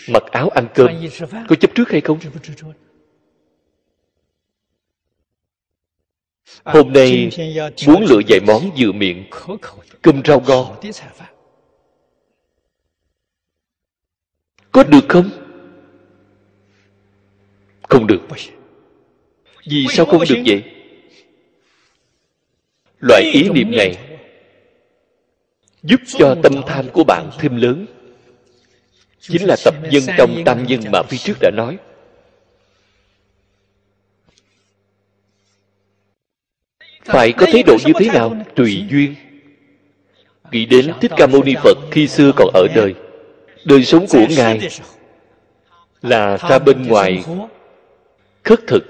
mặc áo ăn cơm có chấp trước hay không? Hôm nay muốn lựa vài món vừa miệng cơm rau ngon có được không? Không được. Vì sao không được vậy loại ý niệm này giúp cho tâm tham của bạn thêm lớn. Chính là tập nhân trong tam nhân mà phía trước đã nói. Phải có thái độ như thế nào? tùy duyên. Nghĩ đến thích ca mâu ni phật khi xưa còn ở đời. Đời sống của ngài là ra bên ngoài khất thực.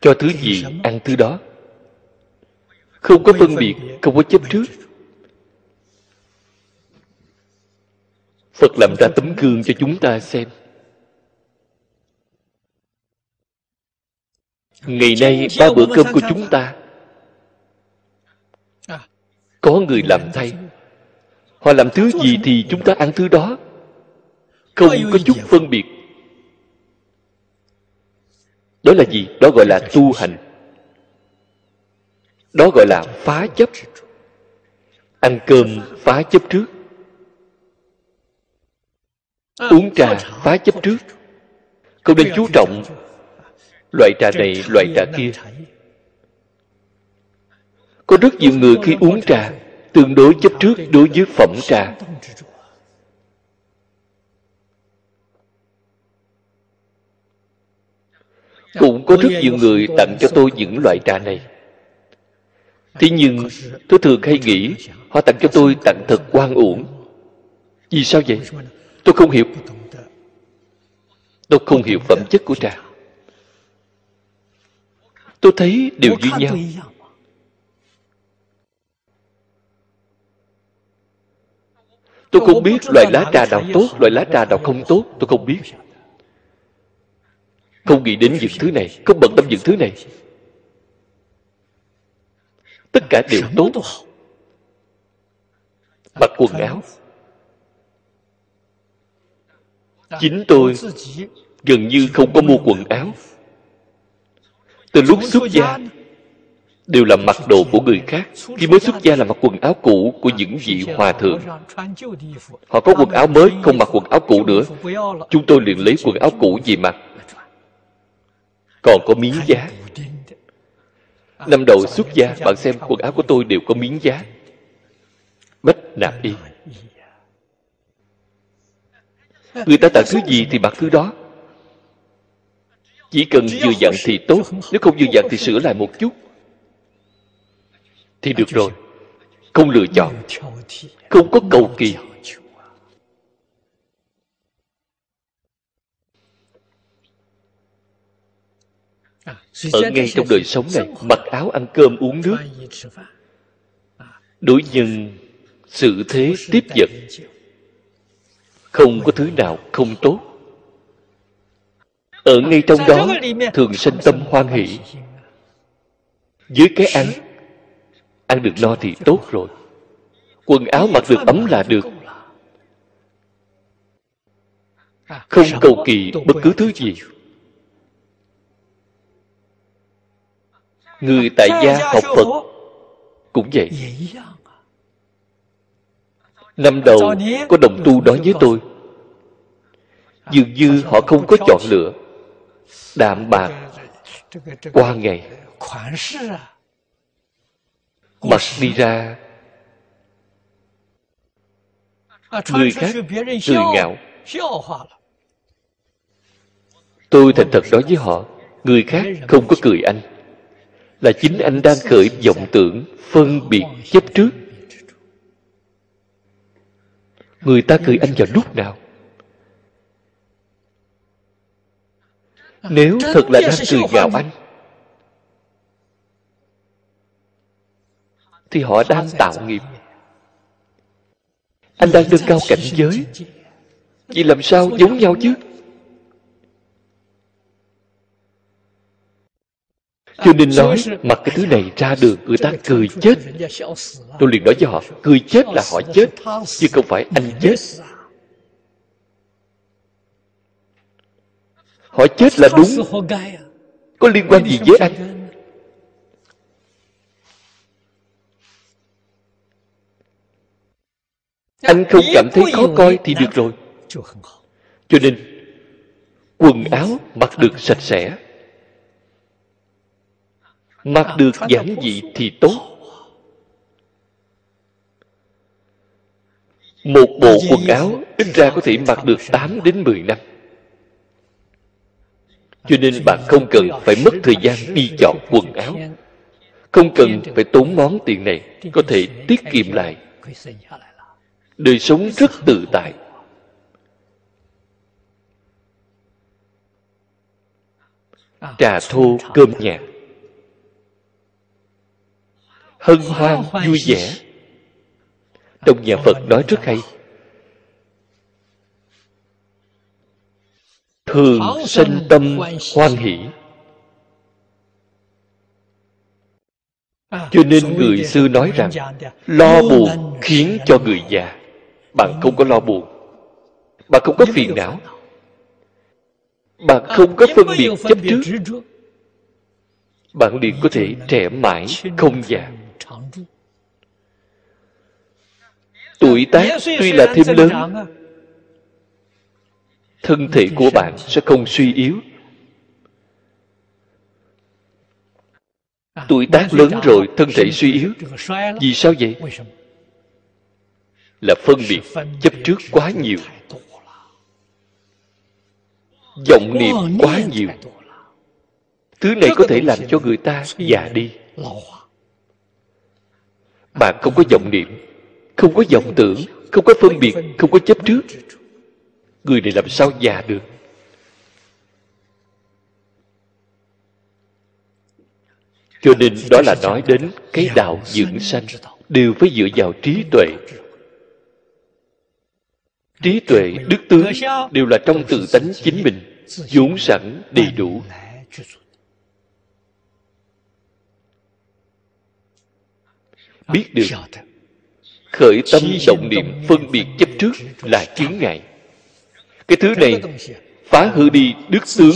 Cho thứ gì ăn thứ đó không có phân biệt không có chấp trước. Phật làm ra tấm gương cho chúng ta xem. Ngày nay ba bữa cơm của chúng ta có người làm thay. Họ làm thứ gì thì chúng ta ăn thứ đó. Không có chút phân biệt. Đó là gì? Đó gọi là tu hành đó gọi là phá chấp. Ăn cơm phá chấp trước. Uống trà phá chấp trước. Không nên chú trọng loại trà này, loại trà kia. Có rất nhiều người khi uống trà, tương đối chấp trước đối với phẩm trà. Cũng có rất nhiều người tặng cho tôi những loại trà này thế nhưng tôi thường hay nghĩ, họ tặng cho tôi tặng thật quan uổng. Vì sao vậy? Tôi không hiểu. Tôi không hiểu phẩm chất của trà. Tôi thấy đều như nhau. Tôi không biết loại lá trà nào tốt, loại lá trà nào không tốt, tôi không biết. Không nghĩ đến những thứ này, không bận tâm những thứ này tất cả đều tốt. mặc quần áo. chính tôi gần như không có mua quần áo. Từ lúc xuất gia đều là mặc đồ của người khác. Khi mới xuất gia là mặc quần áo cũ của những vị hòa thượng. họ có quần áo mới không mặc quần áo cũ nữa. chúng tôi liền lấy quần áo cũ về mặc. Còn có miếng giá năm đầu xuất gia, bạn xem quần áo của tôi đều có miếng giá. Bách nạp y. Người ta tặng thứ gì thì bạc thứ đó. Chỉ cần vừa dặn thì tốt, nếu không vừa dặn thì sửa lại một chút. Thì được rồi, không lựa chọn, không có cầu kỳ. Ở ngay trong đời sống này mặc áo ăn cơm uống nước. đối nhân sự thế tiếp vật. không có thứ nào không tốt. Ở ngay trong đó thường sanh tâm hoan hỷ. với cái ăn ăn được no thì tốt rồi. Quần áo mặc được ấm là được. Không cầu kỳ bất cứ thứ gì người tại gia học phật cũng vậy. Năm đầu có đồng tu nói với tôi. Dường như họ không có chọn lựa. Đạm bạc qua ngày. Mặc đi ra. Người khác cười ngạo. Tôi thành thật nói với họ người khác không có cười anh là chính anh đang khởi vọng tưởng phân biệt chấp trước. Người ta cười anh vào lúc nào? Nếu thật là đang cười vào anh, thì họ đang tạo nghiệp. Anh đang nâng cao cảnh giới. Vì làm sao giống nhau chứ? Cho nên nói mặc cái thứ này ra đường người ta cười chết. tôi liền nói với họ cười chết là họ chết chứ không phải anh chết. họ chết là đúng. Có liên quan gì với anh? Anh không cảm thấy khó coi thì được rồi. Cho nên quần áo mặc được sạch sẽ mặc được giản dị thì tốt. Một bộ quần áo ít ra có thể mặc được 8 đến 10 năm. Cho nên bạn không cần phải mất thời gian đi chọn quần áo. không cần phải tốn món tiền này có thể tiết kiệm lại. Đời sống rất tự tại. trà thô cơm nhạt hân hoan vui vẻ. trong nhà phật nói rất hay. Thường sanh tâm hoan hỷ. Cho nên người xưa nói rằng lo buồn khiến cho người già. Bạn không có lo buồn. Bạn không có phiền não. bạn không có phân biệt chấp trước. bạn liền có thể trẻ mãi không già tuổi tác tuy là thêm lớn thân thể của bạn sẽ không suy yếu. Tuổi tác lớn rồi thân thể suy yếu. vì sao vậy? Là phân biệt chấp trước quá nhiều. vọng niệm quá nhiều. thứ này có thể làm cho người ta già đi bạn không có vọng niệm, không có vọng tưởng, không có phân biệt, không có chấp trước. Người này làm sao già được? Cho nên đó là nói đến cái đạo dưỡng sanh, đều phải dựa vào trí tuệ. Trí tuệ, đức tướng đều là trong tự tánh chính mình, vốn sẵn đầy đủ. Biết được khởi tâm động niệm phân biệt chấp trước là chướng ngại. Cái thứ này phá hư đi đức tướng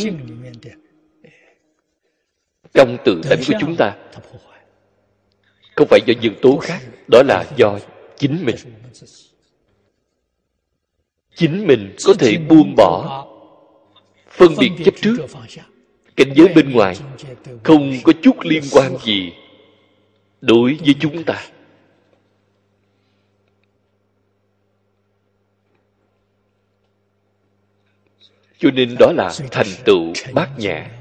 trong tự tánh của chúng ta. không phải do nhân tố khác đó là do chính mình. Chính mình có thể buông bỏ phân biệt chấp trước. cảnh giới bên ngoài không có chút liên quan gì đối với chúng ta. Cho nên đó là thành tựu bát nhã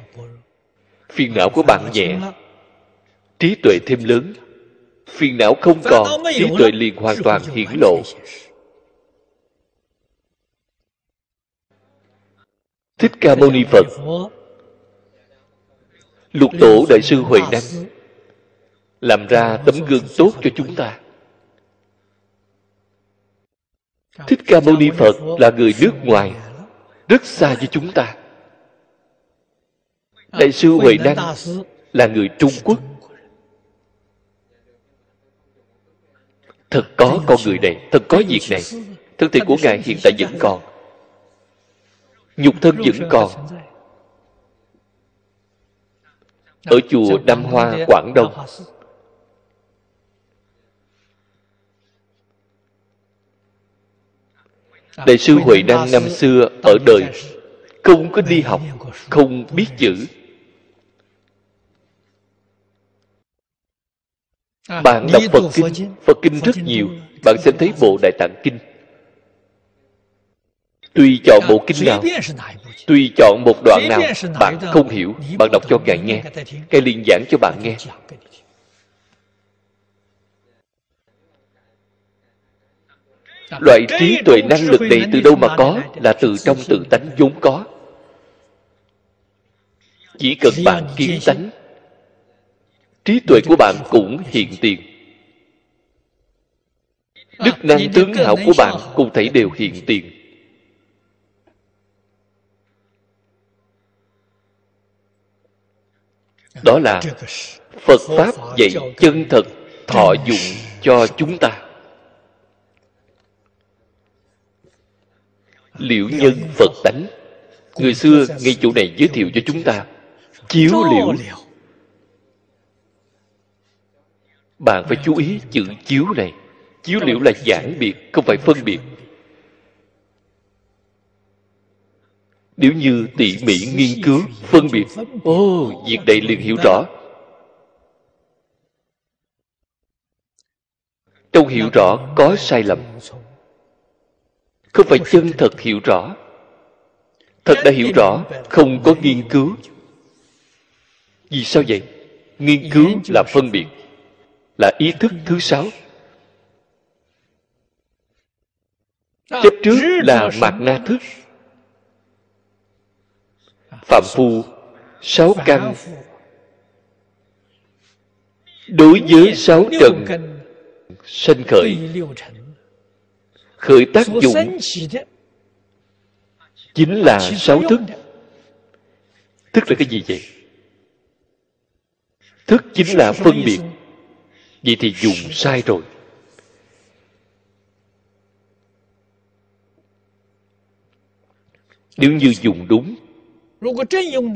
phiền não của bạn nhẹ. Trí tuệ thêm lớn. Phiền não không còn. trí tuệ liền hoàn toàn hiển lộ. thích ca mâu ni phật. Lục tổ đại sư huệ đăng làm ra tấm gương tốt cho chúng ta. Thích ca mâu ni phật là người nước ngoài rất xa với chúng ta. Đại sư huệ Năng là người trung quốc. Thật có con người này thật có việc này. Thân thể của ngài hiện tại vẫn còn. Nhục thân vẫn còn. Ở chùa Nam Hoa, Quảng Đông. Đại sư Huệ Đăng năm xưa ở đời không có đi học, không biết chữ. Bạn đọc Phật Kinh, Phật Kinh rất nhiều, bạn sẽ thấy Bộ Đại Tạng Kinh. Tùy chọn bộ kinh nào, tùy chọn một đoạn nào, bạn không hiểu, bạn đọc cho Ngài nghe. Ngài liền giảng cho bạn nghe. Loại trí tuệ năng lực này từ đâu mà có? Là từ trong tự tánh vốn có. Chỉ cần bạn kiến tánh Trí tuệ của bạn cũng hiện tiền. Đức năng tướng hảo của bạn cũng thấy đều hiện tiền. Đó là Phật Pháp dạy chân thật thọ dụng cho chúng ta liễu nhân phật tánh. Người xưa ngay chỗ này giới thiệu cho chúng ta. Chiếu liễu. bạn phải chú ý chữ chiếu này. Chiếu liễu là giảng biệt không phải phân biệt. Nếu như tỉ mỉ nghiên cứu phân biệt. Ô oh, việc này liền hiểu rõ. Trong hiểu rõ có sai lầm không phải chân thật hiểu rõ. Thật đã hiểu rõ không có nghiên cứu. Vì sao vậy? Nghiên cứu là phân biệt là ý thức thứ sáu. Chấp trước là mạt na thức. Phạm phu sáu căn. đối với sáu trần sanh khởi khởi tác dụng chính là sáu thức. thức là cái gì vậy? Thức chính là phân biệt. vậy thì dùng sai rồi. Nếu như dùng đúng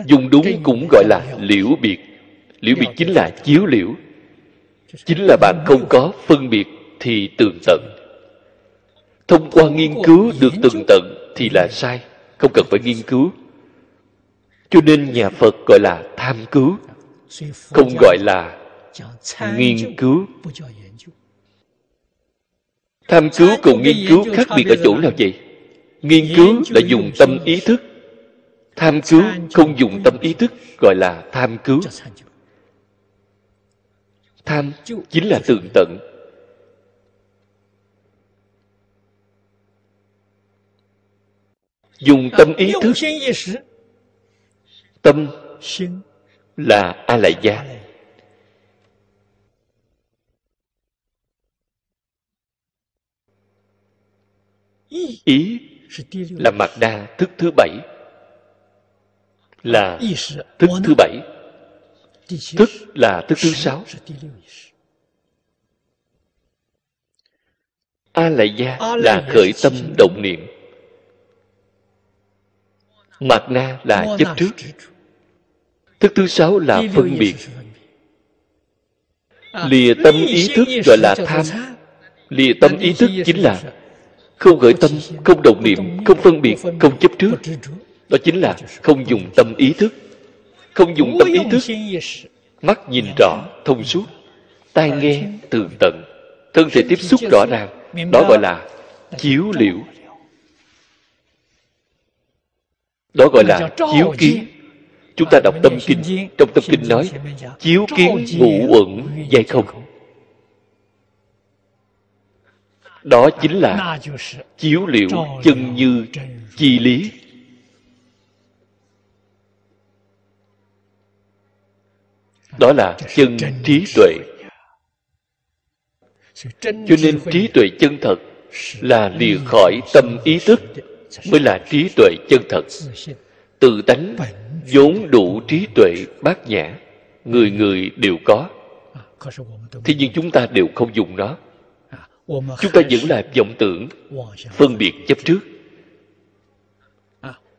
dùng đúng cũng gọi là liễu biệt. Liễu biệt chính là chiếu liễu. Chính là bạn không có phân biệt thì tường tận thông qua nghiên cứu được tường tận thì là sai không cần phải nghiên cứu. Cho nên nhà phật gọi là tham cứu không gọi là nghiên cứu. Tham cứu cùng nghiên cứu khác biệt ở chỗ nào vậy? Nghiên cứu là dùng tâm ý thức. Tham cứu không dùng tâm ý thức gọi là tham cứu. Tham chính là tường tận dùng tâm ý thức. tâm là a lại gia ý là mạt đa thức thứ bảy. Là thức thứ bảy. Thức là thức thứ sáu. a lại gia là khởi tâm động niệm mạt na là chấp trước thức thứ sáu là phân biệt. lìa tâm ý thức gọi là tham. lìa tâm ý thức chính là không khởi tâm không động niệm không phân biệt không chấp trước. Đó chính là không dùng tâm ý thức. Không dùng tâm ý thức mắt nhìn rõ thông suốt tai nghe tường tận. Thân thể tiếp xúc rõ ràng đó gọi là chiếu liễu đó gọi là chiếu kiến. Chúng ta đọc tâm kinh. trong tâm kinh nói chiếu kiến ngũ uẩn dây không? đó chính là chiếu liễu chân như chi lý. Đó là chân trí tuệ. cho nên trí tuệ chân thật là lìa khỏi tâm ý thức mới là trí tuệ chân thật. Tự tánh vốn đủ trí tuệ bát nhã, người người đều có. Thế nhưng chúng ta đều không dùng nó. Chúng ta vẫn là vọng tưởng, phân biệt chấp trước.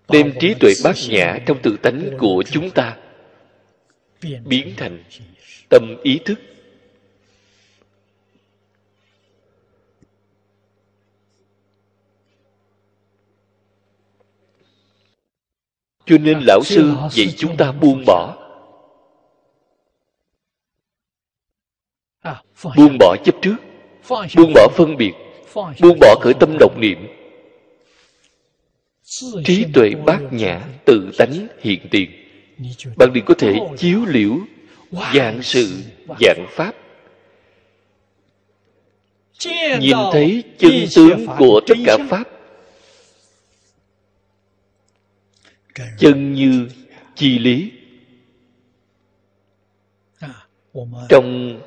Đem trí tuệ bát nhã trong tự tánh của chúng ta biến thành tâm ý thức. Cho nên lão sư dạy chúng ta buông bỏ. buông bỏ chấp trước. Buông bỏ phân biệt. Buông bỏ khởi tâm động niệm. Trí tuệ bát nhã tự tánh hiện tiền. Bạn liền có thể chiếu liễu dạng sự dạng pháp. Nhìn thấy chân tướng của tất cả pháp chân như chi lý. trong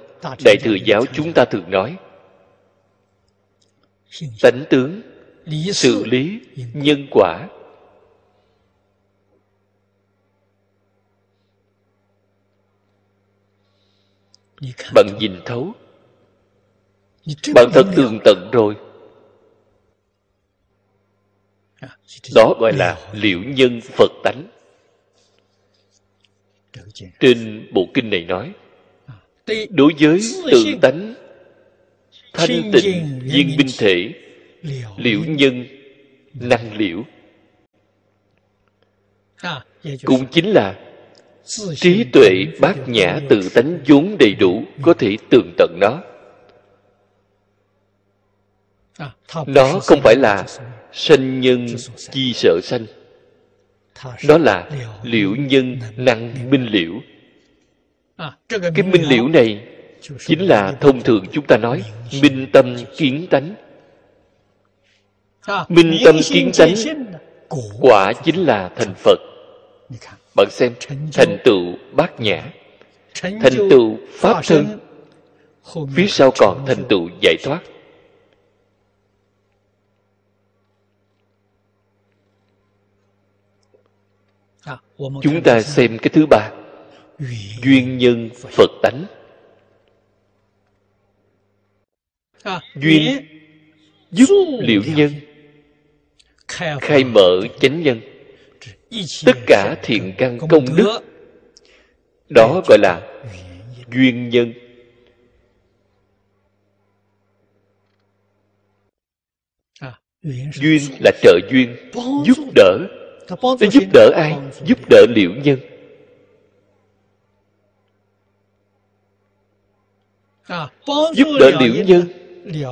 đại thừa giáo chúng ta thường nói tánh tướng sự lý nhân quả. Bạn nhìn thấu bạn thật tường tận rồi đó gọi là liễu nhân phật tánh trên bộ kinh này nói đối với tự tánh thanh tịnh viên binh thể liễu nhân năng liễu cũng chính là trí tuệ bát nhã tự tánh vốn đầy đủ có thể tường tận nó nó không phải là sanh nhân chi sợ sanh. đó là liễu nhân năng minh liễu. Cái minh liễu này chính là thông thường chúng ta nói minh tâm kiến tánh. Minh tâm kiến tánh quả chính là thành phật. Bạn xem thành tựu bát nhã. Thành tựu pháp thân phía sau còn thành tựu giải thoát chúng ta xem cái thứ ba. Duyên nhân phật tánh. Duyên giúp liễu nhân. Khai mở chánh nhân. Tất cả thiện căn công đức. đó gọi là duyên nhân. Duyên là trợ duyên giúp đỡ nó giúp đỡ ai? giúp đỡ liễu nhân. Giúp đỡ liễu nhân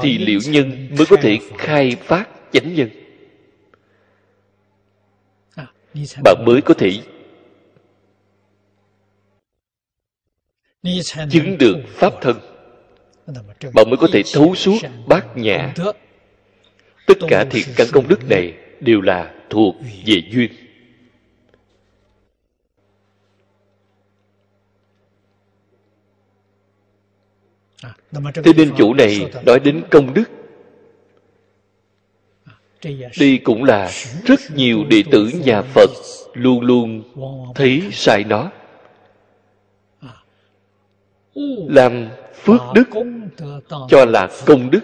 thì liễu nhân mới có thể khai phát chánh nhân. bạn mới có thể chứng được pháp thân. Bạn mới có thể thấu suốt bát nhã. Tất cả thiện căn công đức này đều là thuộc về duyên. Thế nên chủ này nói đến công đức. Đây cũng là rất nhiều đệ tử nhà phật luôn luôn thấy sai nó. Làm phước đức cho là công đức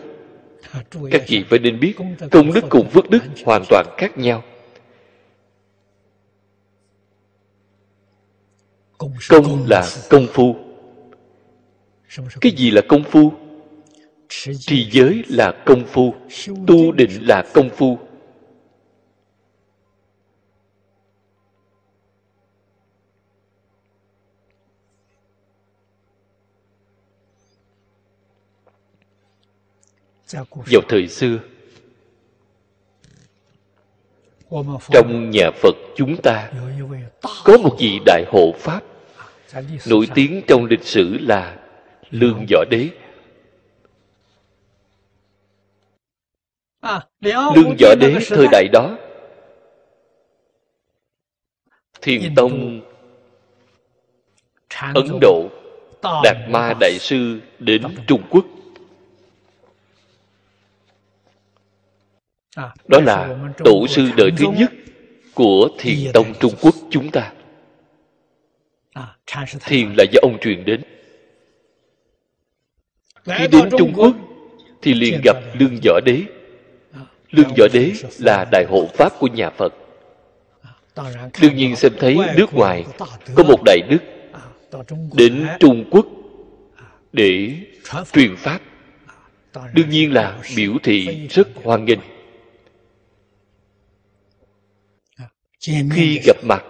các vị phải nên biết, công đức cùng phước đức hoàn toàn khác nhau. Công là công phu. Cái gì là công phu? Trì giới là công phu, tu định là công phu. Vào thời xưa trong nhà phật chúng ta có một vị đại hộ pháp nổi tiếng trong lịch sử là lương võ đế. Lương võ đế thời đại đó. Thiền tông ấn độ đạt ma đại sư đến trung quốc đó là tổ sư đời thứ nhất của thiền tông trung quốc chúng ta. Thiền là do ông truyền đến. Khi đến trung quốc thì liền gặp lương võ đế. Lương võ đế là đại hộ pháp của nhà phật. Đương nhiên xem thấy nước ngoài có một đại đức đến trung quốc để truyền pháp. Đương nhiên là biểu thị rất hoan nghênh khi gặp mặt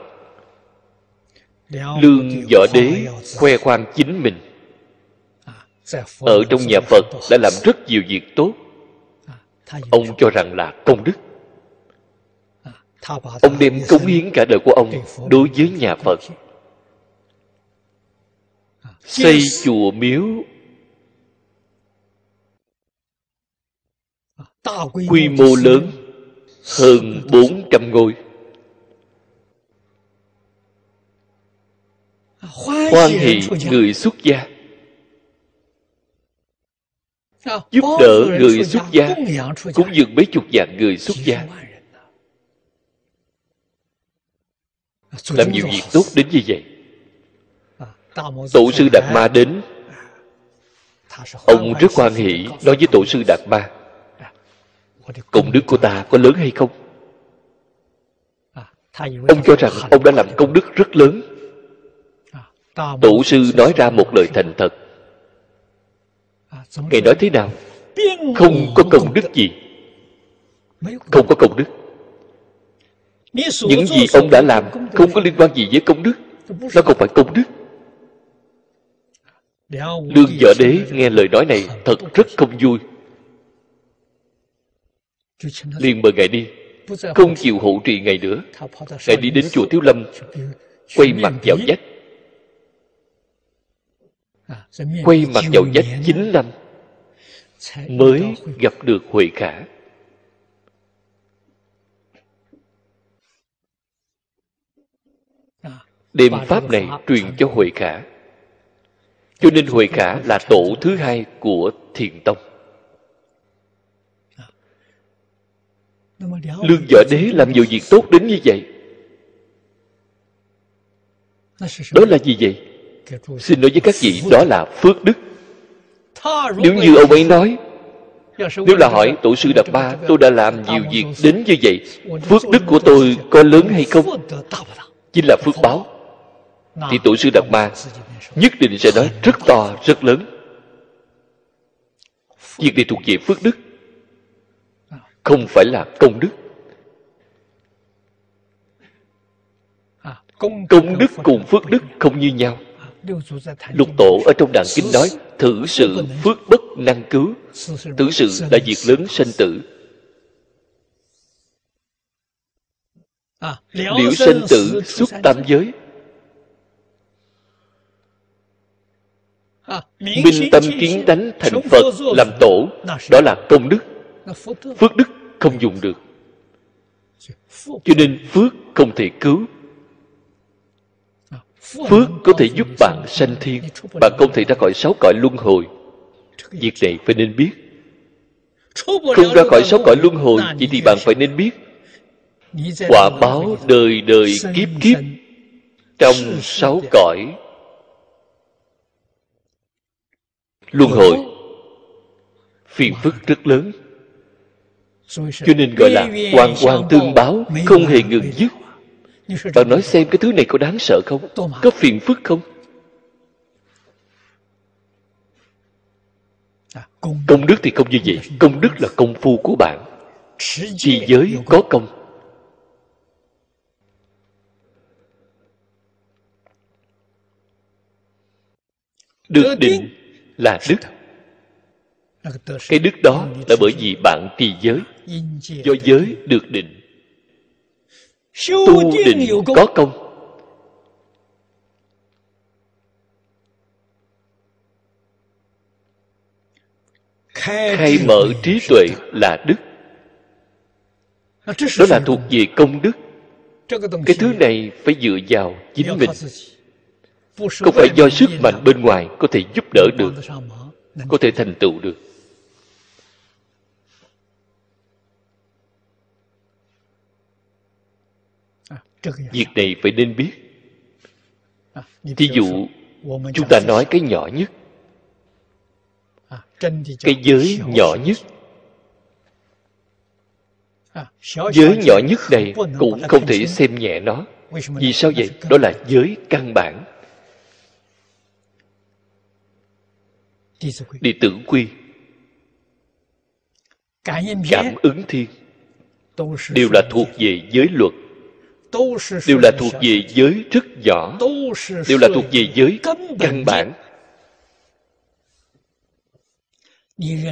lương võ đế khoe khoang chính mình. Ở trong nhà phật đã làm rất nhiều việc tốt. Ông cho rằng là công đức. Ông đem cống hiến cả đời của ông đối với nhà phật. xây chùa miếu. Quy mô lớn hơn bốn trăm ngôi hoan hỷ người xuất gia. Giúp đỡ người xuất gia cũng dường mấy chục vạn người xuất gia. Làm nhiều việc tốt đến như vậy. Tổ sư đạt ma đến. Ông rất hoan hỷ nói với tổ sư đạt ma công đức của ta. có lớn hay không? Ông cho rằng ông đã làm công đức rất lớn tổ sư nói ra một lời thành thật. Ngài nói thế nào? không có công đức gì. Không có công đức. Những gì ông đã làm không có liên quan gì với công đức. Nó không phải công đức. Lương võ đế nghe lời nói này thật rất không vui. Liền mời ngài đi. Không chịu hộ trì ngài nữa. Ngài đi đến chùa thiếu lâm quay mặt vào vách quay mặt vào vách chín năm mới gặp được huệ khả. Đem pháp này truyền cho huệ khả. Cho nên huệ khả là tổ thứ hai của thiền tông. Lương võ đế làm nhiều việc tốt đến như vậy. Đó là gì vậy xin nói với các vị, đó là phước đức. Nếu như ông ấy nói, nếu là hỏi tổ sư đạt ba, tôi đã làm nhiều việc đến như vậy, phước đức của tôi có lớn hay không? Chính là phước báo. Thì tổ sư đạt ma nhất định sẽ nói rất to, rất lớn. Việc này thuộc về phước đức, không phải là công đức. Công đức cùng phước đức không như nhau lục tổ ở trong đàn kinh nói thử sự phước bất năng cứu. Thử sự là việc lớn sanh tử. Liễu sanh tử xuất tam giới. Minh tâm kiến tánh thành phật làm tổ đó là công đức. Phước đức không dùng được. Cho nên phước không thể cứu phước có thể giúp bạn sanh thiên. Bạn không thể ra khỏi sáu cõi luân hồi. Việc này phải nên biết. Không ra khỏi sáu cõi luân hồi, chỉ thì bạn phải nên biết. Quả báo đời đời kiếp kiếp trong sáu cõi luân hồi. Phiền phức rất lớn. Cho nên gọi là hoàn hoàn tương báo không hề ngừng dứt bạn nói xem cái thứ này có đáng sợ không? Có phiền phức không? Công đức. Thì không như vậy. Công đức. Là công phu của bạn. Trì giới có công. được định là đức. cái đức đó là bởi vì bạn trì giới. Do giới được định tu định có công. Khai mở trí tuệ là đức. Đó là thuộc về công đức. Cái thứ này. phải dựa vào chính mình. Không phải do sức mạnh bên ngoài có thể giúp đỡ được có thể thành tựu được việc này phải nên biết. Thí dụ chúng ta nói cái nhỏ nhất. Cái giới nhỏ nhất. Giới nhỏ nhất này cũng không thể xem nhẹ nó. Vì sao vậy? đó là giới căn bản. Đệ tử quy. Cảm ứng thiên. đều là thuộc về giới luật đều là thuộc về giới rất nhỏ đều là thuộc về giới căn bản.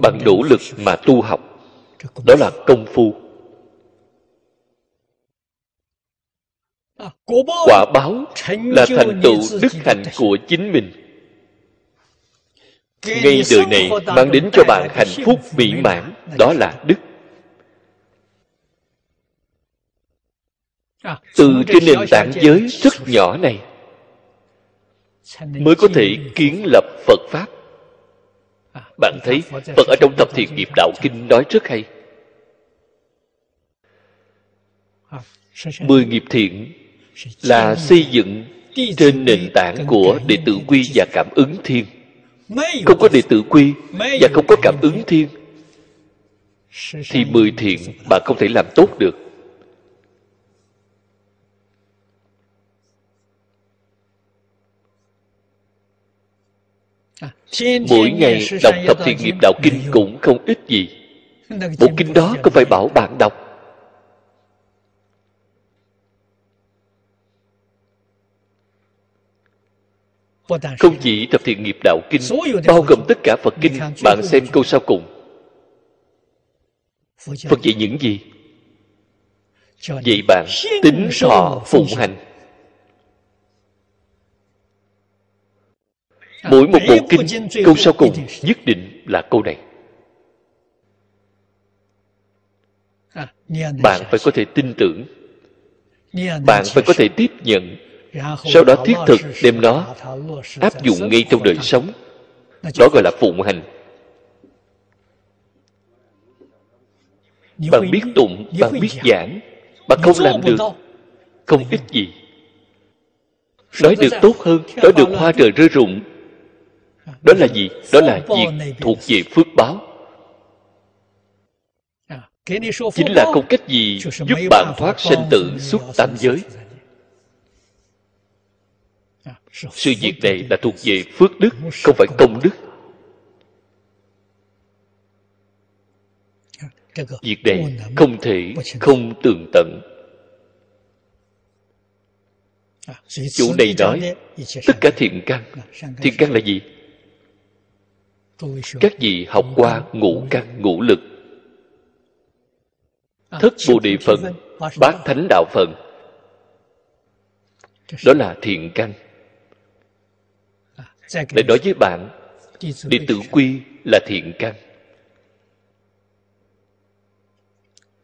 bằng nỗ lực mà tu học. Đó là công phu. Quả báo là thành tựu đức hạnh của chính mình. Ngay đời này mang đến cho bạn hạnh phúc mỹ mãn. đó là đức từ trên nền tảng giới rất nhỏ này mới có thể kiến lập phật pháp. Bạn thấy phật ở trong tập thiện nghiệp đạo kinh nói rất hay. Mười nghiệp thiện là xây dựng trên nền tảng của đệ tử quy và cảm ứng thiên. Không có đệ tử quy và không có cảm ứng thiên thì mười thiện bạn không thể làm tốt được mỗi ngày đọc tập thiện nghiệp đạo kinh cũng không ít gì. Bộ kinh đó có phải bảo bạn đọc? Không chỉ tập thiện nghiệp đạo kinh bao gồm tất cả phật kinh bạn xem câu sau cùng. Phật dạy những gì? Vậy bạn tính thọ phụng hành mỗi một bộ kinh câu sau cùng nhất định là câu này. Bạn phải có thể tin tưởng. Bạn phải có thể tiếp nhận. Sau đó thiết thực đem nó áp dụng ngay trong đời sống. Đó gọi là phụng hành. Bạn biết tụng bạn biết giảng. bạn không làm được không ích gì. Nói được tốt hơn nói được hoa trời rơi rụng đó là gì? Đó là việc thuộc về phước báo. Chính là không cách gì giúp bạn thoát sanh tử suốt tam giới? sự việc này là thuộc về phước đức không phải công đức. Việc này không thể không tường tận. Chủ này nói tất cả thiện căn. Thiện căn là gì các vị học qua ngũ căn, ngũ lực. Thất bồ đề phần, bát thánh đạo phần. Đó là thiện căn. Để nói với bạn đệ tử quy là thiện căn.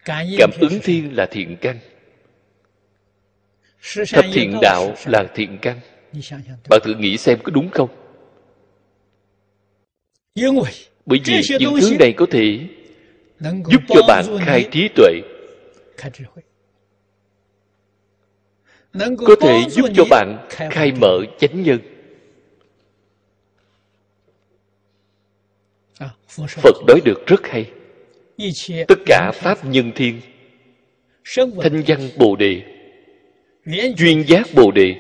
Cảm ứng thiên là thiện căn. Thập thiện đạo là thiện căn. Bạn thử nghĩ xem có đúng không? Bởi vì những thứ này có thể giúp cho bạn khai trí tuệ. Có thể giúp cho bạn khai mở chánh nhân. Phật nói được rất hay. Tất cả pháp nhân thiên thanh văn bồ đề duyên giác bồ đề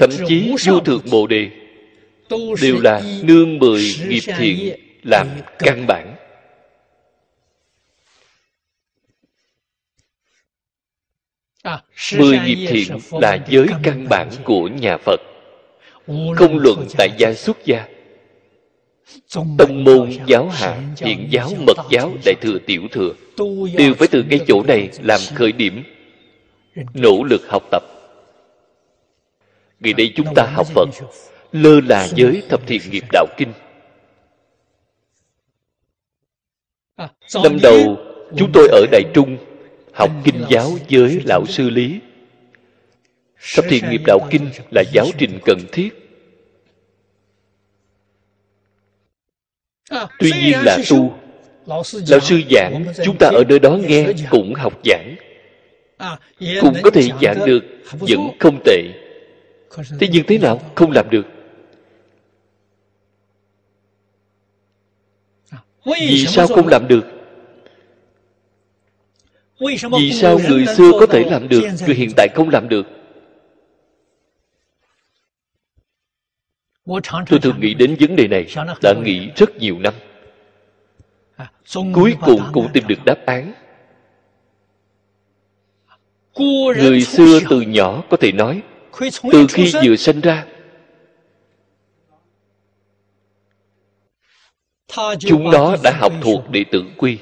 thậm chí vô thượng bồ đề đều là nương mười nghiệp thiện làm căn bản mười nghiệp thiện là giới căn bản của nhà phật không luận tại gia xuất gia tông môn giáo hạ hiện giáo mật giáo đại thừa tiểu thừa đều phải từ ngay chỗ này làm khởi điểm nỗ lực học tập ngày đây chúng ta học phật lơ là giới thập thiện nghiệp đạo kinh. Năm đầu, chúng tôi ở đại trung học kinh giáo với lão sư lý. Thập thiện nghiệp đạo kinh là giáo trình cần thiết. Tuy nhiên là tu, lão sư giảng, chúng ta ở nơi đó nghe cũng học giảng. Cũng có thể giảng được, vẫn không tệ. Thế nhưng thế nào không làm được? Vì sao không làm được? Vì sao người xưa có thể làm được người hiện tại không làm được? Tôi thường nghĩ đến vấn đề này đã nghĩ rất nhiều năm. Cuối cùng cũng tìm được đáp án. Người xưa từ nhỏ có thể nói từ khi vừa sinh ra chúng nó đã học thuộc đệ tử quy.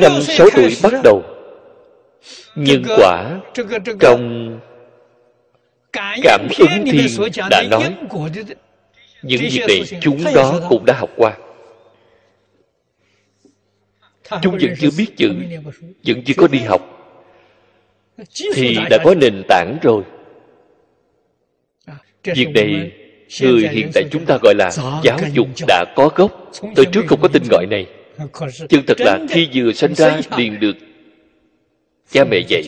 Năm sáu tuổi bắt đầu nhân quả trong cảm ứng thiên đã nói những việc này chúng nó cũng đã học qua. Chúng vẫn chưa biết chữ vẫn chưa có đi học. Thì đã có nền tảng rồi việc này người hiện tại chúng ta gọi là giáo dục đã có gốc. Tôi trước không có tin gọi này. Chân thật là khi vừa sinh ra liền được cha mẹ dạy.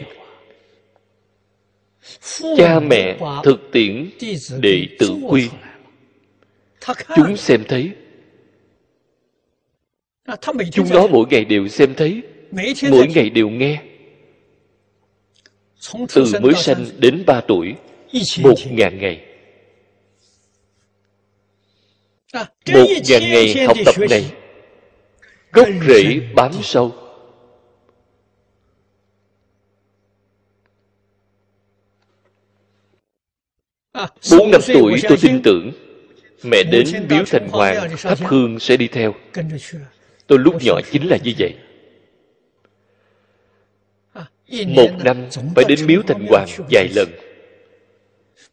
Cha mẹ thực tiễn đệ tử quy. Chúng xem thấy. Chúng nó mỗi ngày đều xem thấy. Mỗi ngày đều nghe. Từ mới sanh đến ba tuổi một ngàn ngày một ngàn ngày học tập này gốc rễ bám sâu. Bốn năm tuổi tôi tin tưởng mẹ đến biếu thành hoàng thắp hương sẽ đi theo. Tôi lúc nhỏ chính là như vậy. Một năm phải đến miếu thành hoàng vài lần.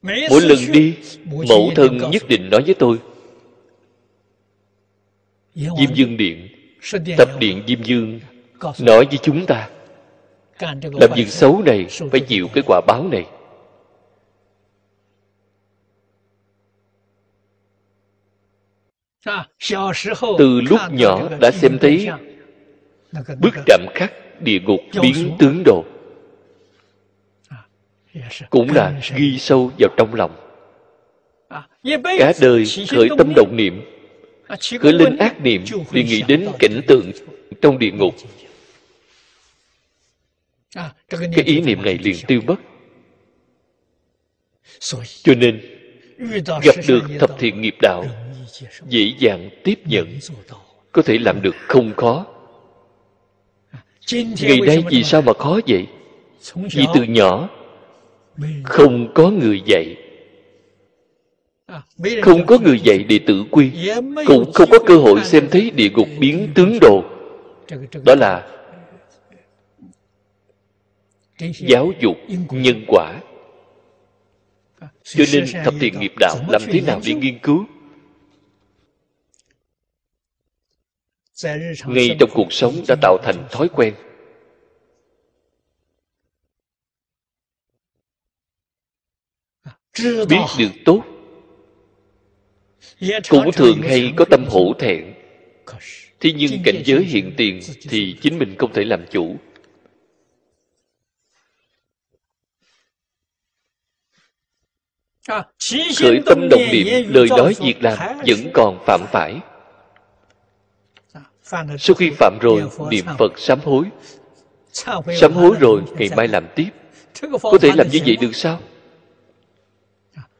Mỗi lần đi mẫu thân nhất định nói với tôi diêm dương điện tập điện diêm dương nói với chúng ta làm việc xấu này phải chịu cái quả báo này. Từ lúc nhỏ đã xem thấy bức trạm khắc địa ngục biến tướng đồ. Cũng là ghi sâu vào trong lòng. Cả đời khởi tâm động niệm khởi lên ác niệm thì nghĩ đến cảnh tượng trong địa ngục. Cái ý niệm này liền tiêu mất cho nên gặp được thập thiện nghiệp đạo dễ dàng tiếp nhận có thể làm được không khó. Ngày nay vì sao mà khó vậy? vì từ nhỏ không có người dạy không có người dạy đệ tử quy cũng không có cơ hội xem thấy địa ngục biến tướng đồ. Đó là giáo dục nhân quả. Cho nên thập thiện nghiệp đạo làm thế nào để nghiên cứu? Ngay trong cuộc sống đã tạo thành thói quen. Biết được tốt cũng thường hay có tâm hổ thẹn. Thế nhưng cảnh giới hiện tiền thì chính mình không thể làm chủ. Khởi tâm động niệm lời nói việc làm vẫn còn phạm phải. Sau khi phạm rồi niệm phật sám hối. Sám hối rồi ngày mai làm tiếp. Có thể làm như vậy được sao?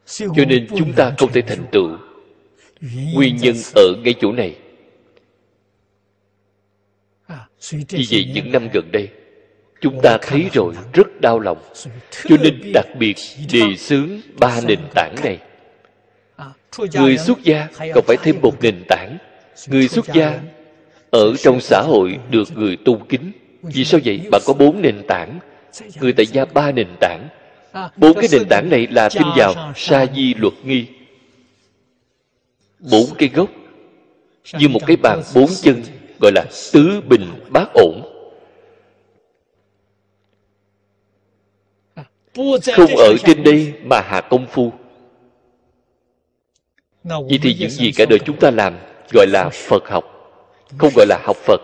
Cho nên chúng ta không thể thành tựu nguyên nhân ở ngay chỗ này. Vì vậy những năm gần đây chúng ta thấy rồi rất đau lòng. cho nên đặc biệt đề xướng ba nền tảng này. Người xuất gia còn phải thêm một nền tảng. Người xuất gia ở trong xã hội được người tôn kính. Vì sao vậy? Bạn có bốn nền tảng. người tại gia ba nền tảng. Bốn cái nền tảng này là tin vào sa di luật nghi bốn cái gốc như một cái bàn bốn chân gọi là tứ bình bát ổn. Không ở trên đây mà hạ công phu. Vậy thì những gì cả đời chúng ta làm gọi là phật học, không gọi là học phật.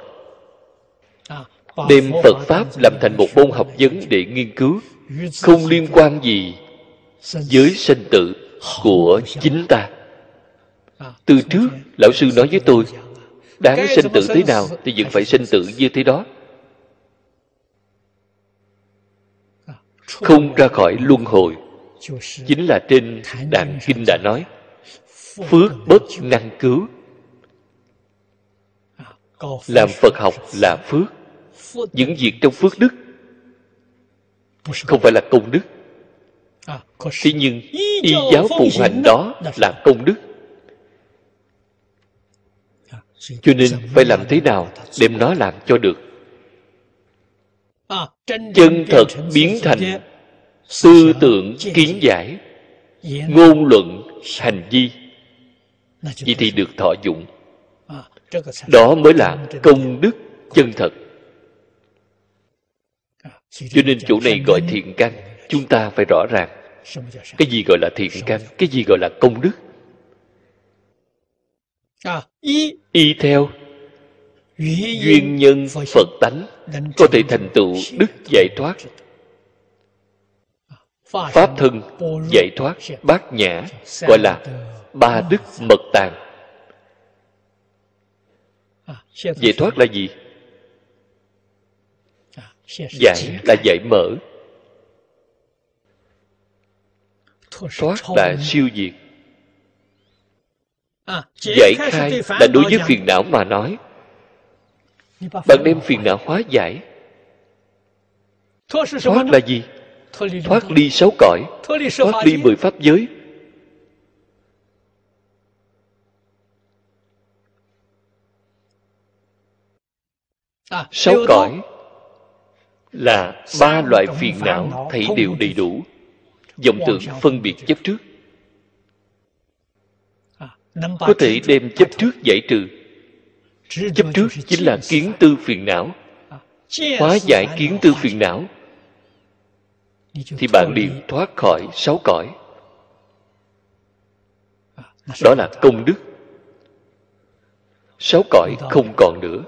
Đem phật pháp làm thành một môn học vấn để nghiên cứu, không liên quan gì với sinh tử của chính ta từ trước lão sư nói với tôi đáng sinh tử thế nào thì vẫn phải sinh tử như thế đó. Không ra khỏi luân hồi chính là trên đàn kinh đã nói phước bất năng cứu. Làm phật học là phước những việc trong phước đức không phải là công đức. Thế nhưng y giáo phụng hành đó là công đức cho nên phải làm thế nào đem nó làm cho được? Chân thật biến thành tư tưởng kiến giải ngôn luận hành vi. Vậy thì được thọ dụng. Đó mới là công đức chân thật. Cho nên chỗ này gọi thiện căn chúng ta phải rõ ràng. Cái gì gọi là thiện căn? Cái gì gọi là công đức y theo duyên nhân phật tánh có thể thành tựu đức giải thoát. Pháp thân giải thoát bát nhã gọi là ba đức mật tàng. Giải thoát là gì? Giải là giải mở. Thoát là siêu diệt giải khai là đối với phiền não mà nói. Bạn đem phiền não hóa giải. Thoát là gì? Thoát ly sáu cõi. Thoát ly mười pháp giới. Sáu cõi là ba loại phiền não thấy đều đầy đủ. dòng tượng phân biệt chấp trước có thể đem chấp trước giải trừ. Chấp trước chính là kiến tư phiền não. Hóa giải kiến tư phiền não. Thì bạn liền thoát khỏi sáu cõi. Đó là công đức. Sáu cõi không còn nữa.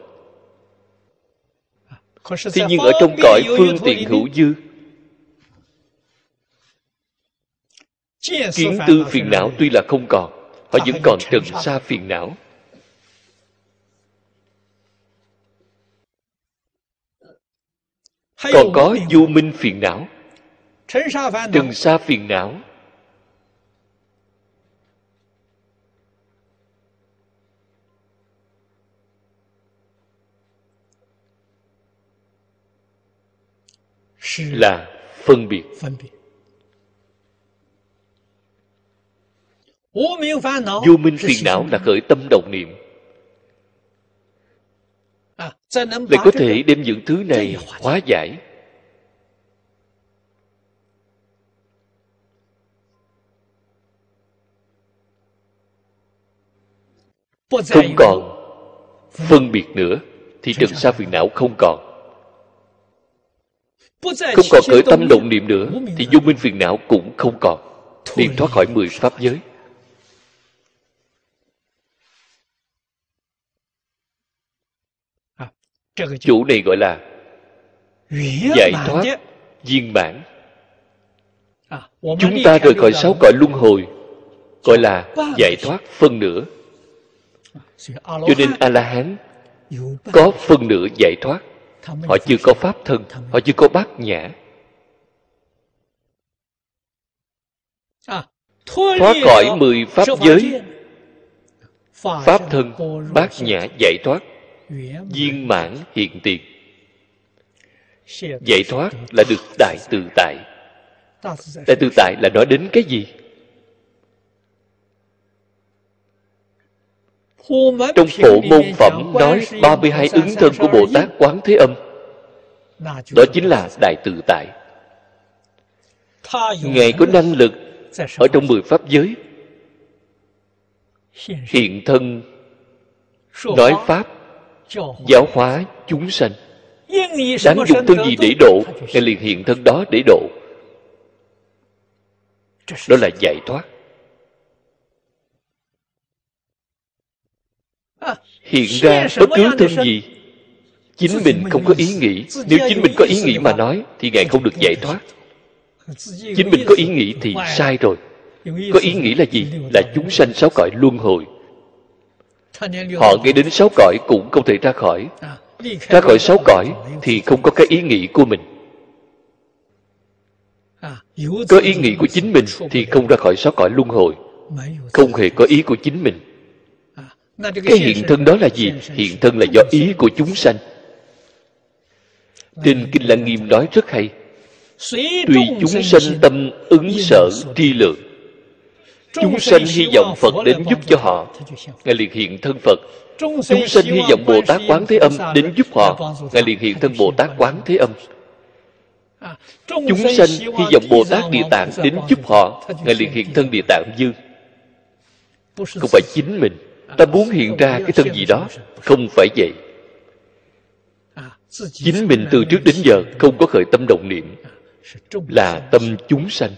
Thế nhưng ở trong cõi phương tiện hữu dư. Kiến tư phiền não tuy là không còn họ vẫn còn trần xa phiền não. Còn có vô minh phiền não. Trần xa phiền não. Là phân biệt vô minh phiền não là khởi tâm động niệm. Để có thể đem những thứ này hóa giải. Không còn phân biệt nữa thì trần sa phiền não không còn. Không còn khởi tâm động niệm nữa thì vô minh phiền não cũng không còn. Liền thoát khỏi mười pháp giới chủ này gọi là giải thoát viên mãn. Chúng ta rời khỏi sáu cõi luân hồi gọi là giải thoát phân nửa. Cho nên a la hán có phân nửa giải thoát. Họ chưa có pháp thân họ chưa có bát nhã. Thoát khỏi mười pháp giới? pháp thân bát nhã giải thoát viên mãn hiện tiền. Giải thoát là được đại tự tại. Đại tự tại là nói đến cái gì? Trong phổ môn phẩm nói 32 ứng thân của Bồ Tát Quán Thế Âm. Đó chính là đại tự tại. Ngài có năng lực ở trong mười pháp giới. Hiện thân nói pháp giáo hóa chúng sanh. Đáng dùng thân gì để độ ngài liền hiện thân đó để độ. Đó là giải thoát. Hiện ra bất cứ thân gì. Chính mình không có ý nghĩ. nếu chính mình có ý nghĩ mà nói thì ngài không được giải thoát. chính mình có ý nghĩ thì sai rồi. Có ý nghĩ là gì? là chúng sanh sáu cõi luân hồi họ nghe đến sáu cõi cũng không thể ra khỏi. Ra khỏi sáu cõi thì không có cái ý nghĩ của mình. Có ý nghĩ của chính mình thì không ra khỏi sáu cõi luân hồi. Không hề có ý của chính mình. Cái hiện thân đó là gì? Hiện thân là do ý của chúng sanh. Trên kinh lăng nghiêm nói rất hay. Tùy chúng sanh tâm ứng sở tri lượng chúng sanh hy vọng phật đến giúp cho họ. Ngài liền hiện thân phật. Chúng sanh hy vọng bồ tát quán thế âm đến giúp họ. Ngài liền hiện thân bồ tát quán thế âm. Chúng sanh hy vọng bồ tát địa tạng đến giúp họ. ngài liền hiện thân địa tạng dương không phải chính mình. Ta muốn hiện ra cái thân gì đó. không phải vậy. Chính mình từ trước đến giờ không có khởi tâm động niệm. Là tâm chúng sanh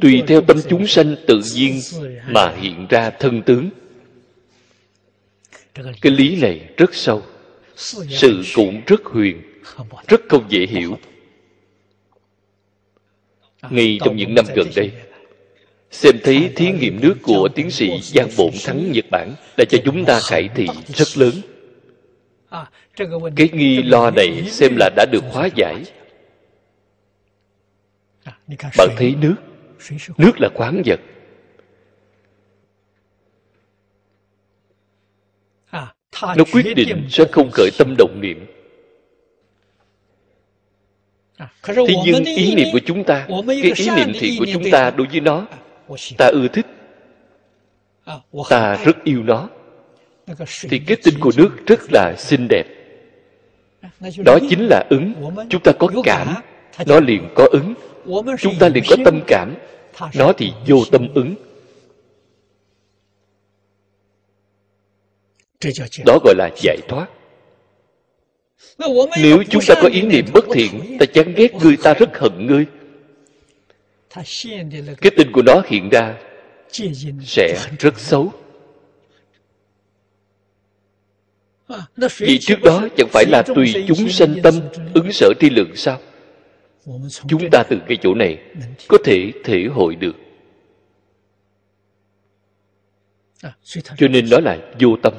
tùy theo tâm chúng sanh tự nhiên mà hiện ra thân tướng. Cái lý này rất sâu, sự cũng rất huyền, rất không dễ hiểu. Ngay trong những năm gần đây, xem thấy thí nghiệm nước của tiến sĩ giang bổn thắng, nhật bản đã cho chúng ta cải thị rất lớn. Cái nghi lo này xem là đã được hóa giải bạn thấy nước. nước là khoáng vật. Nó quyết định sẽ không khởi tâm động niệm. Thế nhưng ý niệm của chúng ta cái ý niệm thiện của chúng ta đối với nó ta ưa thích. Ta rất yêu nó. Thì cái tinh của nước rất là xinh đẹp. Đó chính là ứng. chúng ta có cảm. nó liền có ứng chúng ta liền có tâm cảm. Nó thì vô tâm ứng. Đó gọi là giải thoát. Nếu chúng ta có ý niệm bất thiện, ta chán ghét ngươi ta rất hận ngươi. Cái tình của nó hiện ra sẽ rất xấu. Vì trước đó chẳng phải là tùy chúng sanh tâm ứng sở tri lượng sao? Chúng ta từ cái chỗ này có thể thể hội được. Cho nên đó là vô tâm.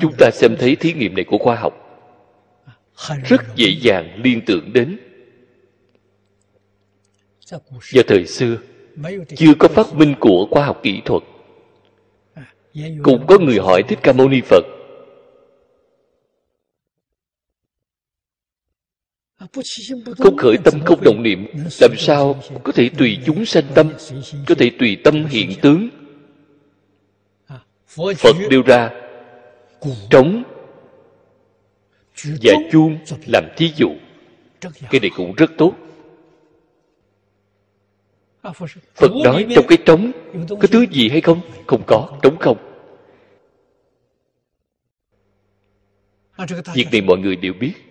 Chúng ta xem thấy thí nghiệm này của khoa học. Rất dễ dàng liên tưởng đến. Vào thời xưa, chưa có phát minh của khoa học kỹ thuật. Cũng có người hỏi thích ca mâu ni phật không khởi tâm không động niệm làm sao có thể tùy chúng sanh tâm có thể tùy tâm hiện tướng. Phật đưa ra trống và chuông làm thí dụ. Cái này cũng rất tốt. Phật nói trong cái trống có thứ gì? hay không? Không có trống không. Việc này mọi người đều biết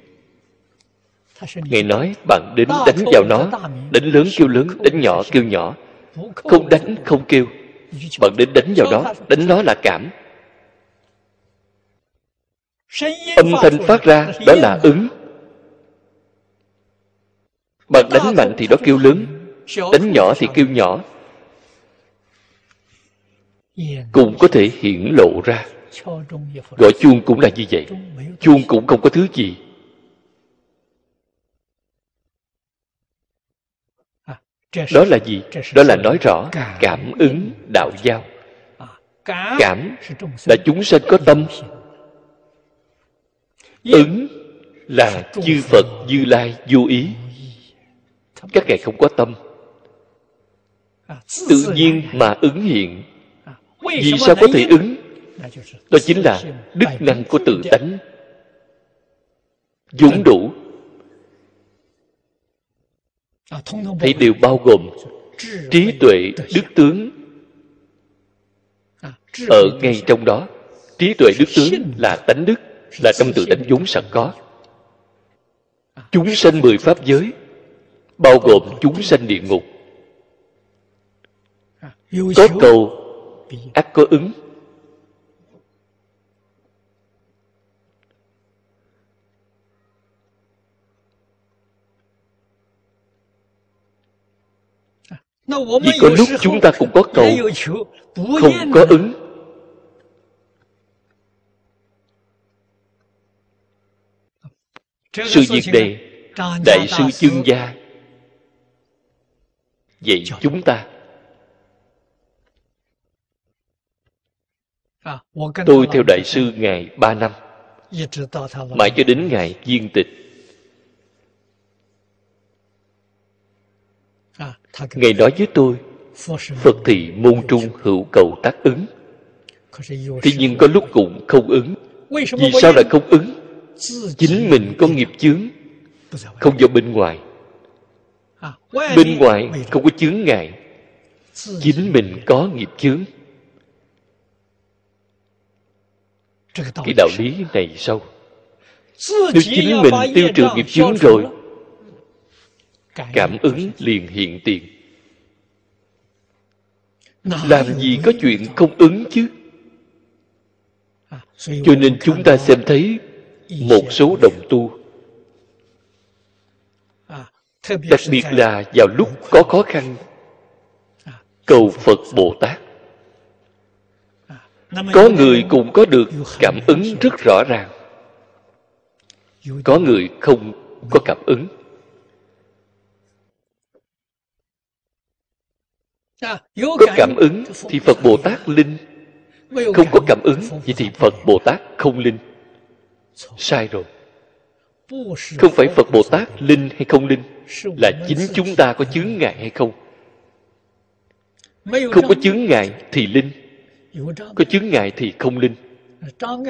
ngài nói bạn đến đánh vào nó đánh lớn kêu lớn đánh nhỏ kêu nhỏ. Không đánh không kêu. Bạn đến đánh vào đó đánh nó là cảm. Âm thanh phát ra đó là ứng. Bạn đánh mạnh thì nó kêu lớn đánh nhỏ thì kêu nhỏ. Cũng có thể hiển lộ ra. Gọi chuông cũng là như vậy. Chuông cũng không có thứ gì đó là gì? Đó là nói rõ cảm ứng đạo giao. Cảm là chúng sinh có tâm. Ứng là chư phật như lai vô ý. Các ngài không có tâm. Tự nhiên mà ứng hiện. Vì sao có thể ứng? Đó chính là đức năng của tự tánh. Dũng đủ thấy đều bao gồm trí tuệ đức tướng. Ở ngay trong. đó trí tuệ đức tướng là tánh đức là trong tự tánh vốn sẵn có. Chúng sanh mười pháp giới bao gồm chúng sanh địa ngục. Có cầu ắt có ứng vì có lúc chúng ta cũng có cầu không? Có ứng. Sự việc này đại sư chương gia. Dạy chúng ta. Tôi theo đại sư ngài ba năm. Mãi cho đến ngày viên tịch ngài nói với tôi phật thị môn trung hữu cầu tác ứng. Tuy nhiên có lúc cũng không ứng. Vì sao lại không ứng? Chính mình có nghiệp chướng. Không do bên ngoài. Bên ngoài không có chướng ngại. Chính mình có nghiệp chướng. Cái đạo lý này sâu nếu chính mình tiêu trừ nghiệp chướng rồi cảm ứng liền hiện tiền. Làm gì có chuyện không ứng chứ? Cho nên chúng ta xem thấy một số đồng tu. Đặc biệt là vào lúc có khó khăn cầu phật bồ tát. Có người cũng có được cảm ứng rất rõ ràng. Có người không có cảm ứng có cảm ứng thì phật bồ tát linh. Không có cảm ứng vậy thì phật bồ tát không linh. Sai rồi. Không phải phật bồ tát linh hay không linh là chính chúng ta có chướng ngại hay không? Không có chướng ngại thì linh. Có chướng ngại thì không linh.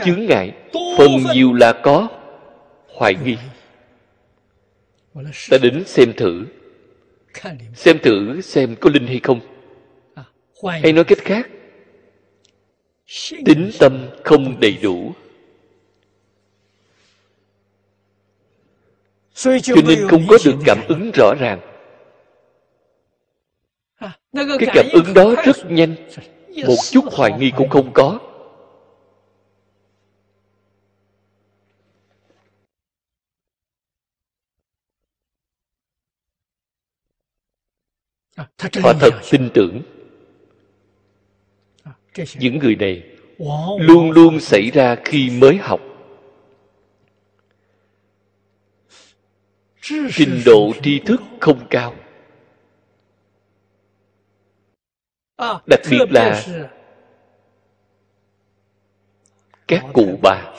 Chướng ngại phần nhiều là có. Hoài nghi. Ta đến xem thử. Xem thử xem có linh hay không hay nói cách khác tính tâm không đầy đủ. Cho nên không có được cảm ứng rõ ràng. Cái cảm ứng đó rất nhanh. một chút hoài nghi cũng không có. Họ thật tin tưởng những người này luôn luôn xảy ra khi mới học. Trình độ tri thức không cao. đặc biệt là các cụ bà.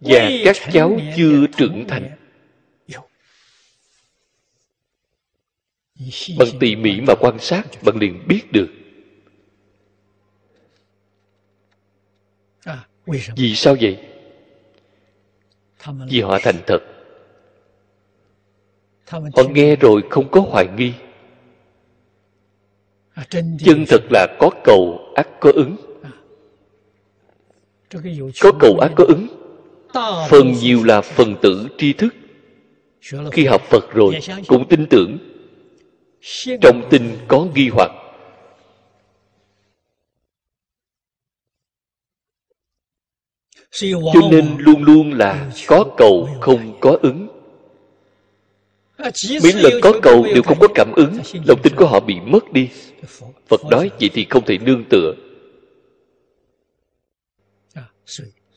và các cháu chưa trưởng thành bằng tỉ mỉ mà quan sát bạn liền biết được. Vì sao vậy? Vì họ thành thật. Họ nghe rồi không có hoài nghi. Chân thật là có cầu ác có ứng. Có cầu ác có ứng. Phần nhiều là phần tử tri thức. Khi học phật rồi, cũng tin tưởng trong tin có nghi hoặc. Cho nên luôn luôn là có cầu không có ứng. Mấy lần có cầu đều không có cảm ứng lòng tin của họ bị mất đi. Phật nói vậy thì không thể nương tựa.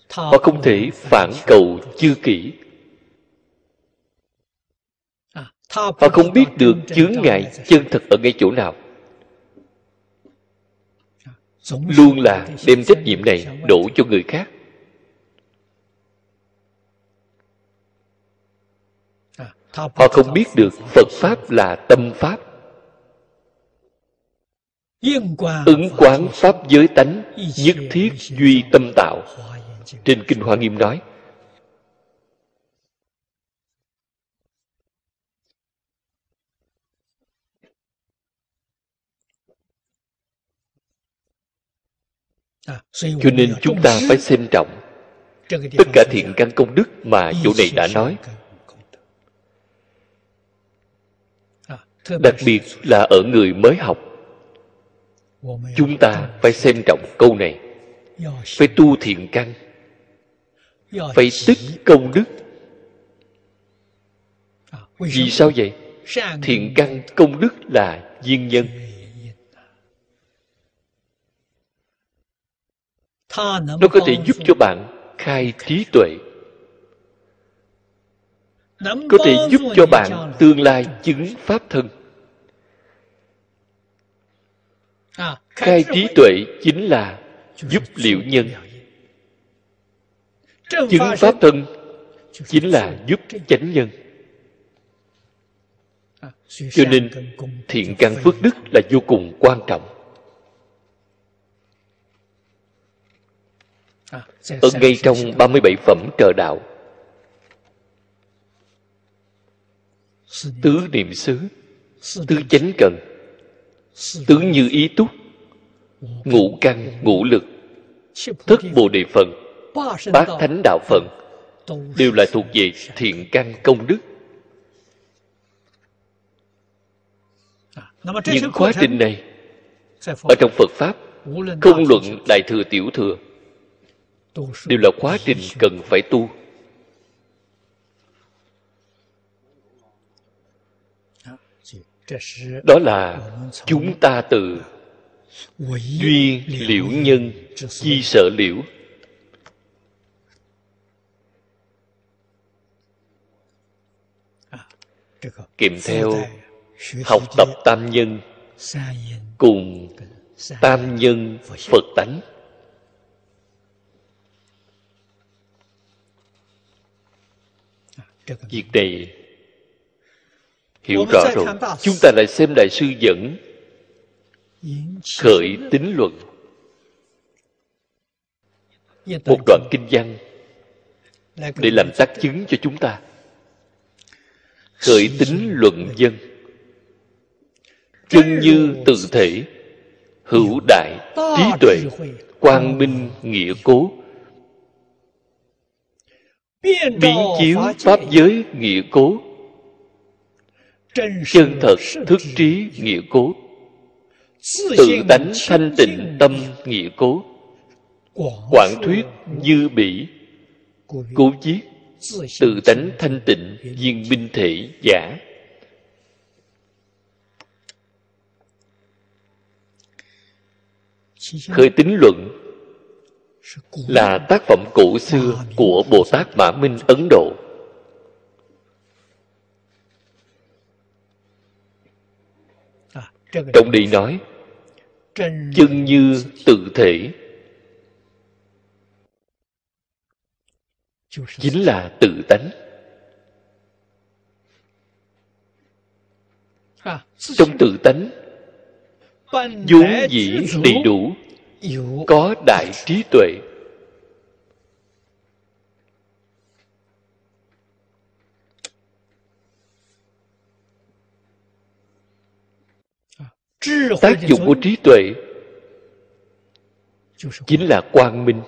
Họ không thể phản cầu chư kỹ họ không biết được chướng ngại chân thật ở ngay chỗ nào. Luôn là đem trách nhiệm này đổ cho người khác. Họ không biết được phật pháp là tâm pháp. Ứng quán pháp giới tánh, nhất thiết duy tâm tạo. Trên kinh hoa nghiêm nói cho nên chúng ta phải xem trọng tất cả thiện căn công đức mà chỗ này đã nói. đặc biệt là ở người mới học. Chúng ta phải xem trọng câu này. Phải tu thiện căn. Phải tích công đức. Vì sao vậy? thiện căn công đức là duyên nhân nó có thể giúp cho bạn khai trí tuệ. Có thể giúp cho bạn tương lai chứng pháp thân. Khai trí tuệ chính là giúp liệu nhân. Chứng pháp thân chính là giúp chánh nhân. Cho nên thiện căn phước đức là vô cùng quan trọng ở ngay trong 37 phẩm trợ đạo. Tứ niệm xứ tứ chánh cần tứ như ý túc ngũ căn ngũ lực thất bồ đề phần bát thánh đạo phận đều là thuộc về thiện căn công đức. Những quá trình này ở trong phật pháp không luận đại thừa tiểu thừa đều là quá trình cần phải tu. Đó là chúng ta từ duyên liễu nhân chi sợ liễu. Kèm theo học tập tam nhân cùng tam nhân phật tánh việc này. Hiểu rõ rồi. chúng ta lại xem đại sư dẫn khởi tính luận. Một đoạn kinh văn để làm tác chứng cho chúng ta. Khởi tính luận dân. Chân như tự thể hữu đại trí tuệ quang minh nghĩa cố biến chiếu pháp giới nghĩa cố. Chân thật thức trí nghĩa cố. Tự tánh thanh tịnh tâm nghĩa cố. Quảng thuyết dư bỉ. cố chiết tự tánh thanh tịnh viên minh thể giả. Khởi tính luận là tác phẩm cổ xưa của bồ tát mã minh ấn độ. Trong đây nói chân như tự thể. Chính là tự tánh. Trong tự tánh vốn dĩ đầy đủ có đại trí tuệ. Tác dụng của trí tuệ chính là quang minh.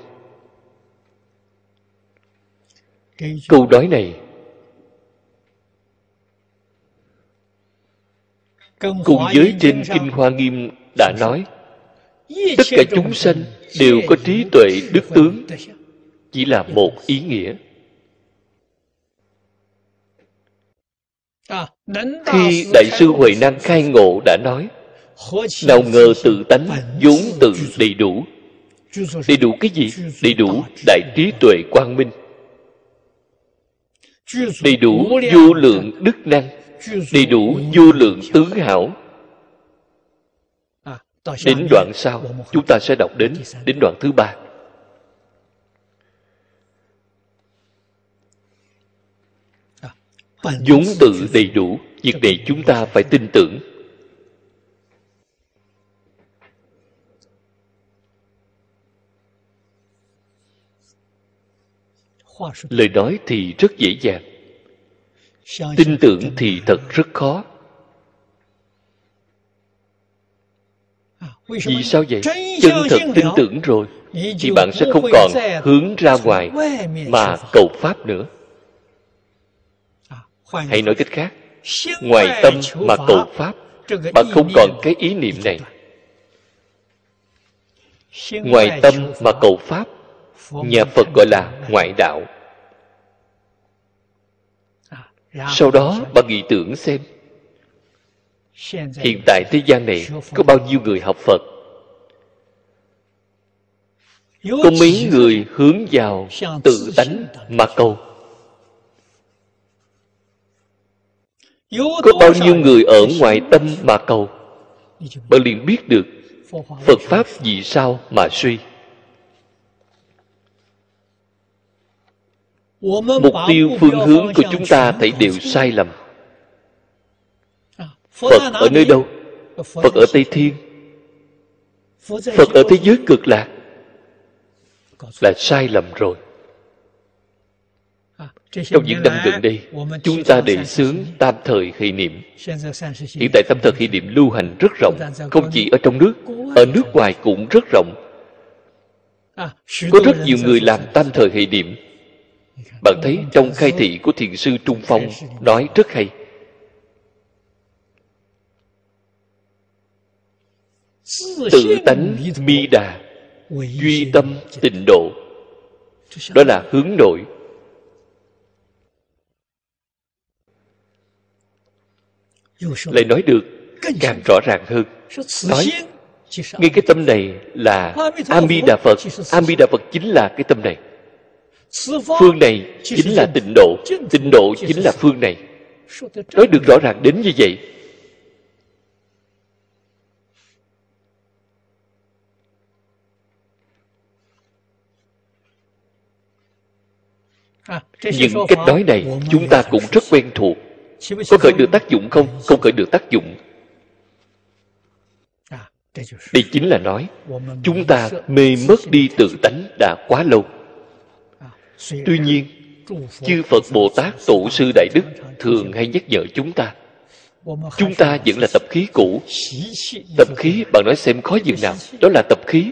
Câu nói này cùng với trên kinh hoa nghiêm đã nói tất cả chúng sanh đều có trí tuệ đức tướng chỉ là một ý nghĩa. Khi đại sư huệ năng khai ngộ đã nói nào ngờ tự tánh vốn tự đầy đủ. Đầy đủ cái gì? Đầy đủ đại trí tuệ quang minh. Đầy đủ vô lượng đức năng. Đầy đủ vô lượng tướng hảo đến đoạn sau chúng ta sẽ đọc đến đến đoạn thứ ba. Vốn tự đầy đủ việc này chúng ta phải tin tưởng. Lời nói thì rất dễ dàng. Tin tưởng thì thật rất khó vì sao vậy? chân thật tin tưởng rồi. Thì bạn sẽ không còn hướng ra ngoài mà cầu pháp nữa. Hay nói cách khác. Ngoài tâm mà cầu pháp bạn không còn cái ý niệm này. ngoài tâm mà cầu pháp nhà phật gọi là ngoại đạo. Sau đó bạn nghĩ tưởng xem hiện tại thế gian này có bao nhiêu người học phật? Có mấy người hướng vào tự tánh mà cầu có bao nhiêu người ở ngoài tâm mà cầu bạn liền biết được phật pháp vì sao mà suy. Mục tiêu phương hướng của chúng ta thấy đều sai lầm phật ở nơi đâu? Phật ở tây thiên. Phật ở thế giới cực lạc. Là sai lầm rồi. Trong những năm gần đây chúng ta đề xướng tam thời hệ niệm. Hiện tại tam thời hệ niệm lưu hành rất rộng không chỉ ở trong nước ở nước ngoài cũng rất rộng. Có rất nhiều người làm tam thời hệ niệm. Bạn thấy trong khai thị của thiền sư trung phong nói rất hay tự tánh mi đà, duy tâm tịnh độ. Đó là hướng nội. Lại nói được, càng rõ ràng hơn. Nói, ngay cái tâm này là ami đà phật. Ami đà phật chính là cái tâm này. Phương này chính là tịnh độ. Tịnh độ chính là phương này. Nói được rõ ràng đến như vậy những cách nói này chúng ta cũng rất quen thuộc. Có khởi được tác dụng không? không khởi được tác dụng. Đây chính là nói chúng ta mê mất đi tự tánh đã quá lâu. Tuy nhiên chư phật bồ tát tổ sư đại đức thường hay nhắc nhở chúng ta chúng ta vẫn là tập khí cũ. tập khí bạn nói xem khó dường nào. đó là tập khí.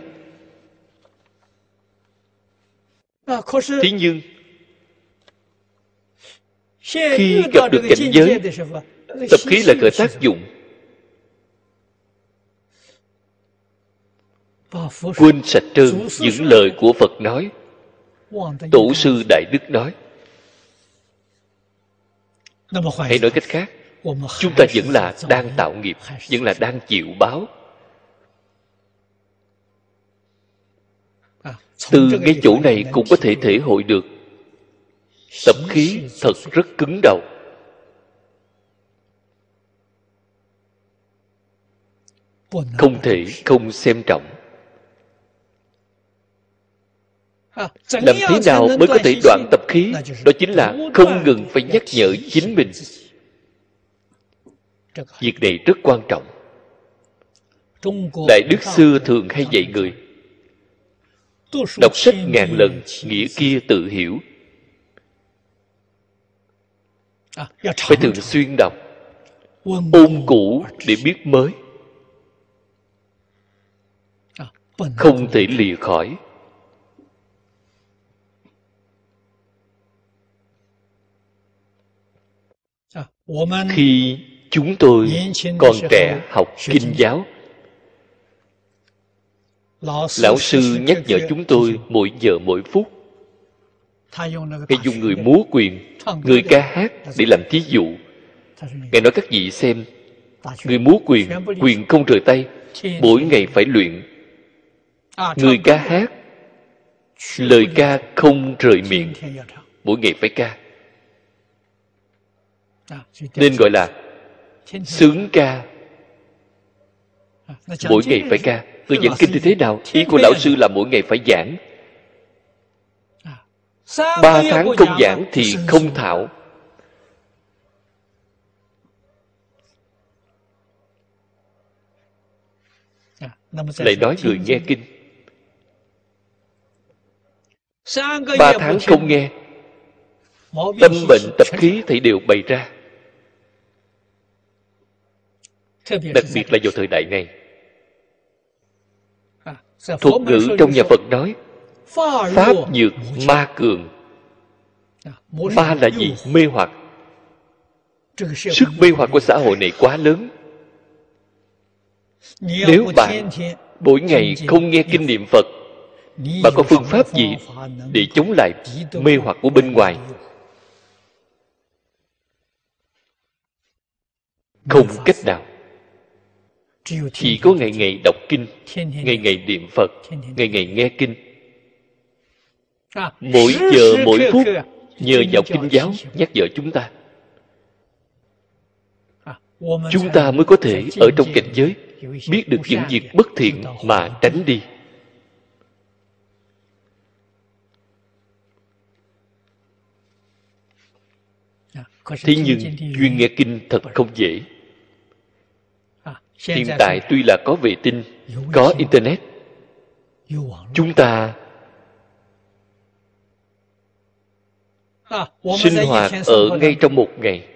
Thế nhưng khi gặp được cảnh giới tập khí lại khởi tác dụng. Quên sạch trơn những lời của phật nói. Tổ sư đại đức nói. Hãy nói cách khác. Chúng ta vẫn là đang tạo nghiệp vẫn là đang chịu báo. Từ ngay chỗ này cũng có thể thể hội được tập khí thật rất cứng đầu. Không thể không xem trọng. Làm thế nào mới có thể đoạn tập khí? Đó chính là không ngừng phải nhắc nhở chính mình. Việc này rất quan trọng. Đại đức xưa thường hay dạy người, đọc sách ngàn lần, nghĩa kia tự hiểu phải thường xuyên đọc ôn cũ để biết mới. Không thể lìa khỏi. Khi chúng tôi còn trẻ học kinh giáo lão sư nhắc nhở chúng tôi mỗi giờ mỗi phút. Ngài dùng người múa quyền người ca hát để làm thí dụ. Ngài nói các vị xem người múa quyền quyền không rời tay mỗi ngày phải luyện. Người ca hát lời ca không rời miệng mỗi ngày phải ca. Nên gọi là sướng ca. Mỗi ngày phải ca. Người giảng kinh thì thế nào? Ý của lão sư là mỗi ngày phải giảng ba tháng không giảng thì không thạo lại nói người nghe kinh. Ba tháng không nghe. Tâm bệnh tập khí thì đều bày ra. Đặc biệt là vào thời đại này. Thuật ngữ trong nhà phật nói pháp nhược ma cường. Ma là gì? mê hoặc. Sức mê hoặc của xã hội này quá lớn. Nếu bạn mỗi ngày không nghe kinh niệm phật bạn có phương pháp gì để chống lại mê hoặc của bên ngoài? Không cách nào. Chỉ có ngày ngày đọc kinh ngày ngày niệm phật ngày ngày nghe kinh mỗi giờ mỗi phút nhờ vào kinh giáo nhắc nhở chúng ta. Chúng ta mới có thể ở trong cảnh giới biết được những việc bất thiện mà tránh đi. Thế nhưng duyên nghe kinh thật không dễ. Hiện tại tuy là có vệ tinh có internet chúng ta sinh hoạt ở ngay trong một ngày.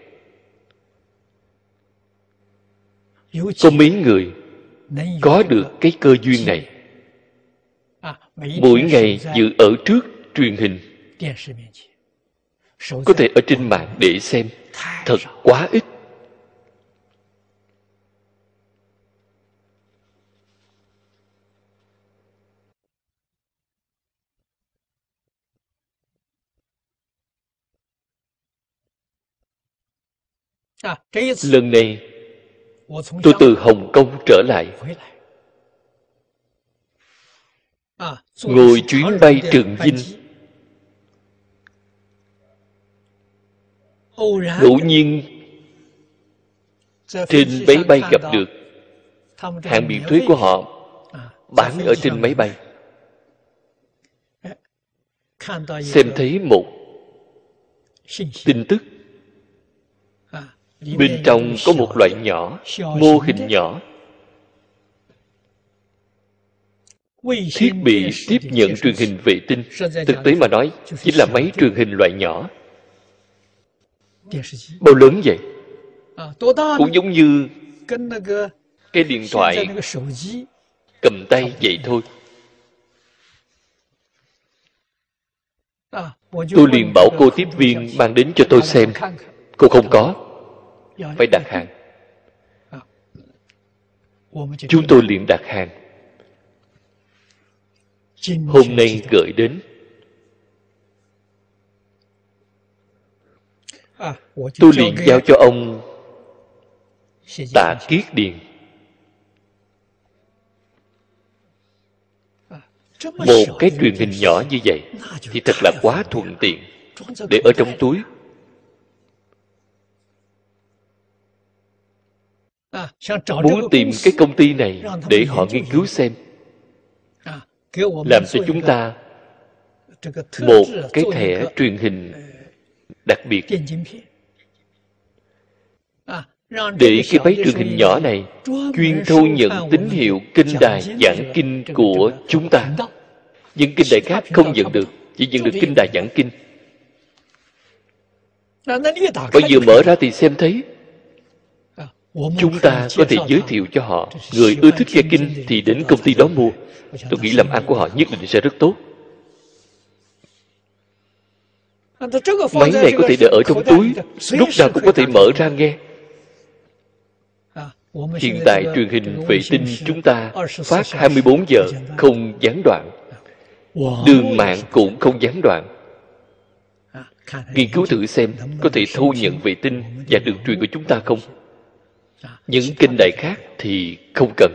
Có mấy người có được cái cơ duyên này. Mỗi ngày dự ở trước truyền hình. Có thể ở trên mạng để xem. Thật quá ít lần này tôi từ hồng kông trở lại. Ngồi chuyến bay trường vinh. ngẫu nhiên trên máy bay gặp được hạng miễn thuế của họ bán ở trên máy bay. xem thấy một tin tức bên trong có một loại nhỏ, mô hình nhỏ. Thiết bị tiếp nhận truyền hình vệ tinh. Thực tế mà nói chính là máy truyền hình loại nhỏ. Bao lớn vậy? Cũng giống như cái điện thoại cầm tay vậy thôi. Tôi liền bảo cô tiếp viên mang đến cho tôi xem. Cô không có phải đặt hàng chúng tôi liền đặt hàng hôm nay gửi đến. Tôi liền giao cho ông tạ kiết điền. Một cái truyền hình nhỏ như vậy thì thật là quá thuận tiện để ở trong túi muốn tìm cái công ty này để họ nghiên cứu xem. Làm cho chúng ta một cái thẻ truyền hình đặc biệt. để cái máy truyền hình nhỏ này chuyên thu nhận tín hiệu kinh đài giảng kinh của chúng ta. những kinh đài khác không nhận được chỉ nhận được kinh đài giảng kinh. Bây giờ mở ra thì xem thấy chúng ta có thể giới thiệu cho họ người ưa thích nghe kinh thì đến công ty đó mua. tôi nghĩ làm ăn của họ nhất định sẽ rất tốt. Máy này có thể để ở trong túi lúc nào cũng có thể mở ra nghe. Hiện tại truyền hình vệ tinh chúng ta phát 24 giờ không gián đoạn. Đường mạng cũng không gián đoạn. Nghiên cứu thử xem có thể thu nhận vệ tinh và đường truyền của chúng ta không những kinh đại khác thì không cần.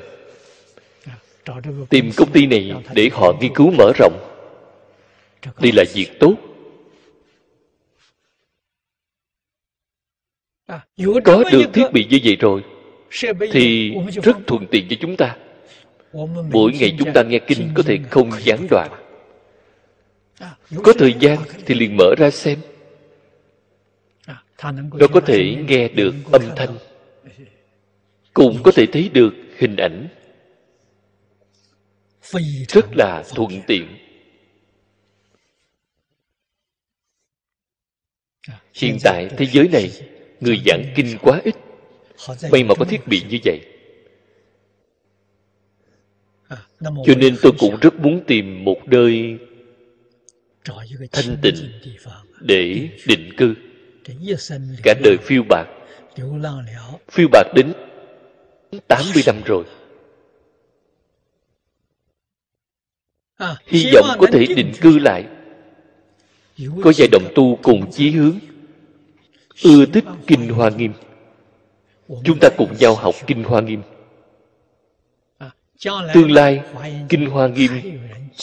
Tìm công ty này để họ nghiên cứu mở rộng. Đây là việc tốt. Có được thiết bị như vậy rồi, thì rất thuận tiện cho chúng ta. Mỗi ngày chúng ta nghe kinh có thể không gián đoạn. Có thời gian thì liền mở ra xem. Nó có thể nghe được âm thanh cũng có thể thấy được hình ảnh. Rất là thuận tiện. Hiện tại thế giới này người giảng kinh quá ít. may mà có thiết bị như vậy. Cho nên tôi cũng rất muốn tìm một nơi thanh tịnh để định cư. cả đời phiêu bạc. Phiêu bạc đến 80 năm rồi. Hy vọng có thể định cư lại. Có vài đồng tu cùng chí hướng. Ưa thích kinh hoa nghiêm. chúng ta cùng nhau học kinh hoa nghiêm. Tương lai kinh hoa nghiêm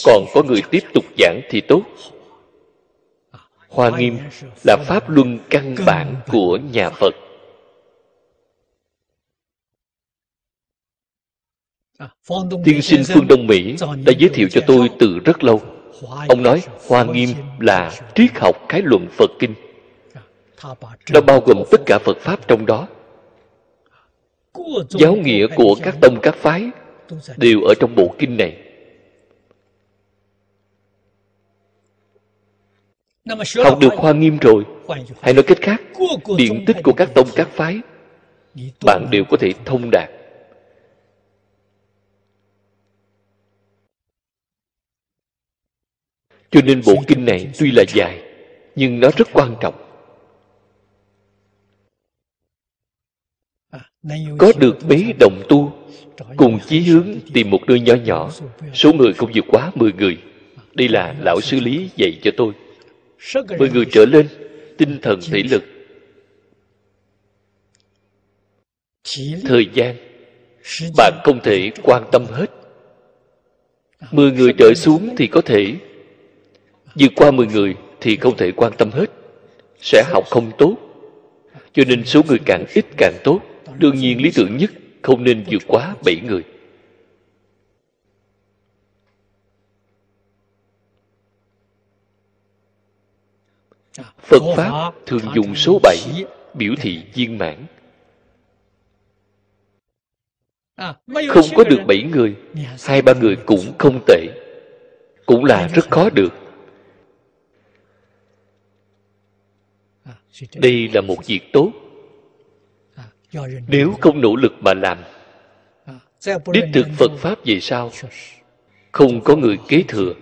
còn có người tiếp tục giảng thì tốt. Hoa nghiêm là pháp luân căn bản của nhà phật tiên sinh phương đông mỹ đã giới thiệu cho tôi từ rất lâu. Ông nói hoa nghiêm là triết học khái luận phật kinh. Nó bao gồm tất cả phật pháp trong đó. Giáo nghĩa của các tông các phái đều ở trong bộ kinh này. Học được hoa nghiêm rồi. Hay nói cách khác điện tích của các tông các phái bạn đều có thể thông đạt cho nên bộ kinh này tuy là dài, nhưng nó rất quan trọng. Có được mấy đồng tu, cùng chí hướng tìm một nơi nhỏ nhỏ, số người không vượt quá 10 người. Đây là lão sư lý dạy cho tôi. 10 người trở lên, tinh thần thể lực. Thời gian bạn không thể quan tâm hết. 10 người trở xuống thì có thể vượt qua 10 người thì không thể quan tâm hết. Sẽ học không tốt. Cho nên số người càng ít càng tốt. Đương nhiên lý tưởng nhất không nên vượt quá bảy người. Phật pháp thường dùng số bảy, biểu thị viên mãn. Không có được bảy người, hai ba người cũng không tệ. Cũng là rất khó được. Đây là một việc tốt. Nếu không nỗ lực mà làm, đích thực phật pháp về sau, không có người kế thừa.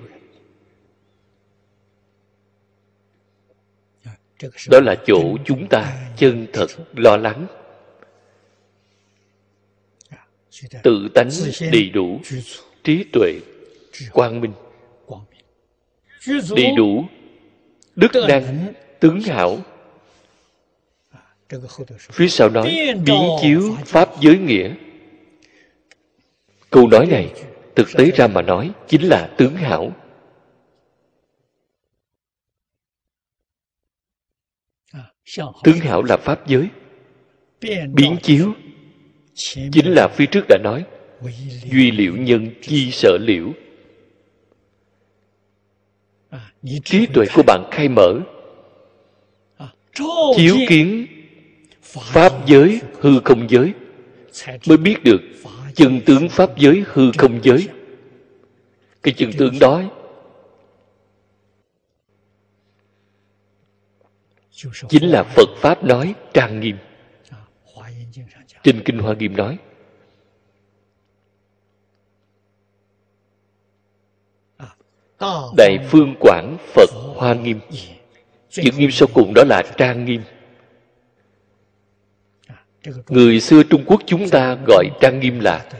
Đó là chỗ chúng ta chân thật lo lắng. Tự tánh đầy đủ trí tuệ, quang minh. Đầy đủ đức năng, tướng hảo phía sau nói biến chiếu pháp giới nghĩa. Câu nói này thực tế ra mà nói chính là tướng hảo. Tướng hảo là pháp giới. Biến chiếu. chính là phía trước đã nói duy liễu nhân chi sở liễu. Trí tuệ của bạn khai mở. Chiếu kiến pháp giới hư không giới. Mới biết được chân tướng pháp giới hư không giới. Cái chân tướng đó chính là phật pháp nói trang nghiêm. Trên kinh hoa nghiêm nói, đại phương quảng phật hoa nghiêm. Chữ nghiêm sau cùng đó là trang nghiêm người xưa trung quốc chúng ta gọi trang nghiêm là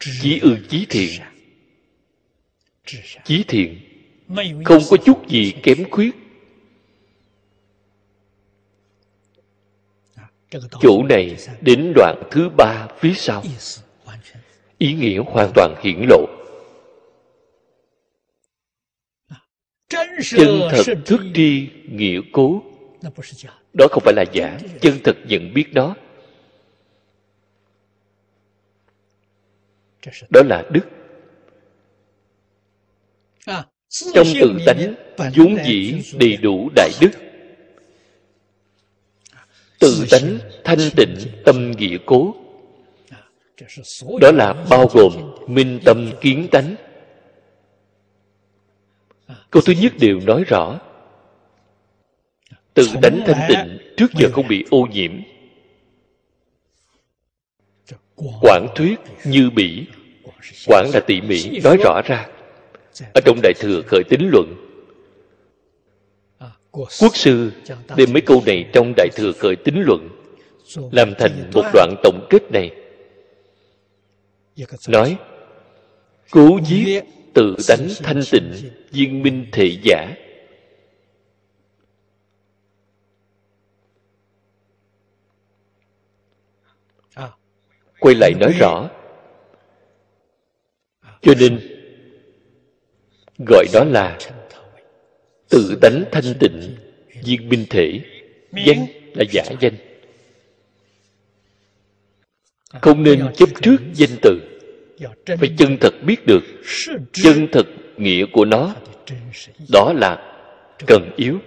chí ư chí thiện. Chí thiện không có chút gì kém khuyết. Chỗ này đến đoạn thứ ba phía sau. Ý nghĩa hoàn toàn hiển lộ. Chân thật thức tri, nghĩa cố đó không phải là giả, chân thực nhận biết đó. Đó là đức. Trong tự tánh, vốn dĩ đầy đủ đại đức. Tự tánh, thanh tịnh, tâm nghĩa cố. Đó là bao gồm minh tâm kiến tánh. Câu thứ nhất đều nói rõ tự tánh thanh tịnh trước giờ không bị ô nhiễm. Quảng thuyết như bỉ quảng là tỉ mỉ nói rõ ra. Ở trong đại thừa khởi tính luận. Quốc sư đem mấy câu này trong đại thừa khởi tính luận làm thành một đoạn tổng kết này. Nói cố giết tự tánh thanh tịnh viên minh thể giả quay lại nói rõ. Cho nên, gọi đó là tự tánh thanh tịnh, viên minh thể. Danh là giả danh. Không nên chấp trước danh từ. Phải chân thật biết được. Chân thật nghĩa của nó. Đó là cần yếu.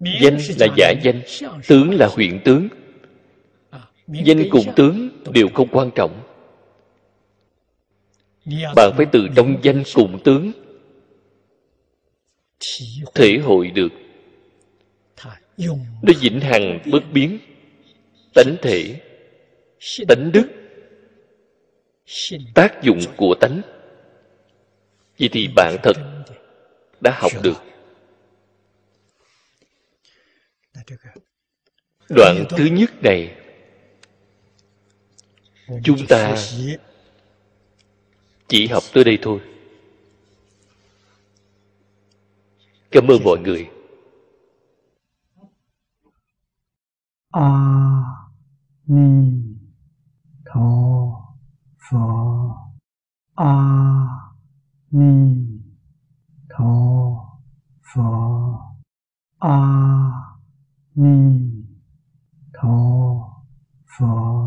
Danh là giả danh, tướng là huyện tướng. Danh cùng tướng đều không quan trọng. Bạn phải từ trong danh cùng tướng. Thể hội được. Nó vĩnh hằng bất biến. Tánh thể, tánh đức, tác dụng của tánh. Vậy thì bạn thật đã học được. đoạn thứ nhất này, chúng ta chỉ học tới đây thôi. Cảm ơn mọi người. A ni tho pho. A ni tho pho. A ni tho phật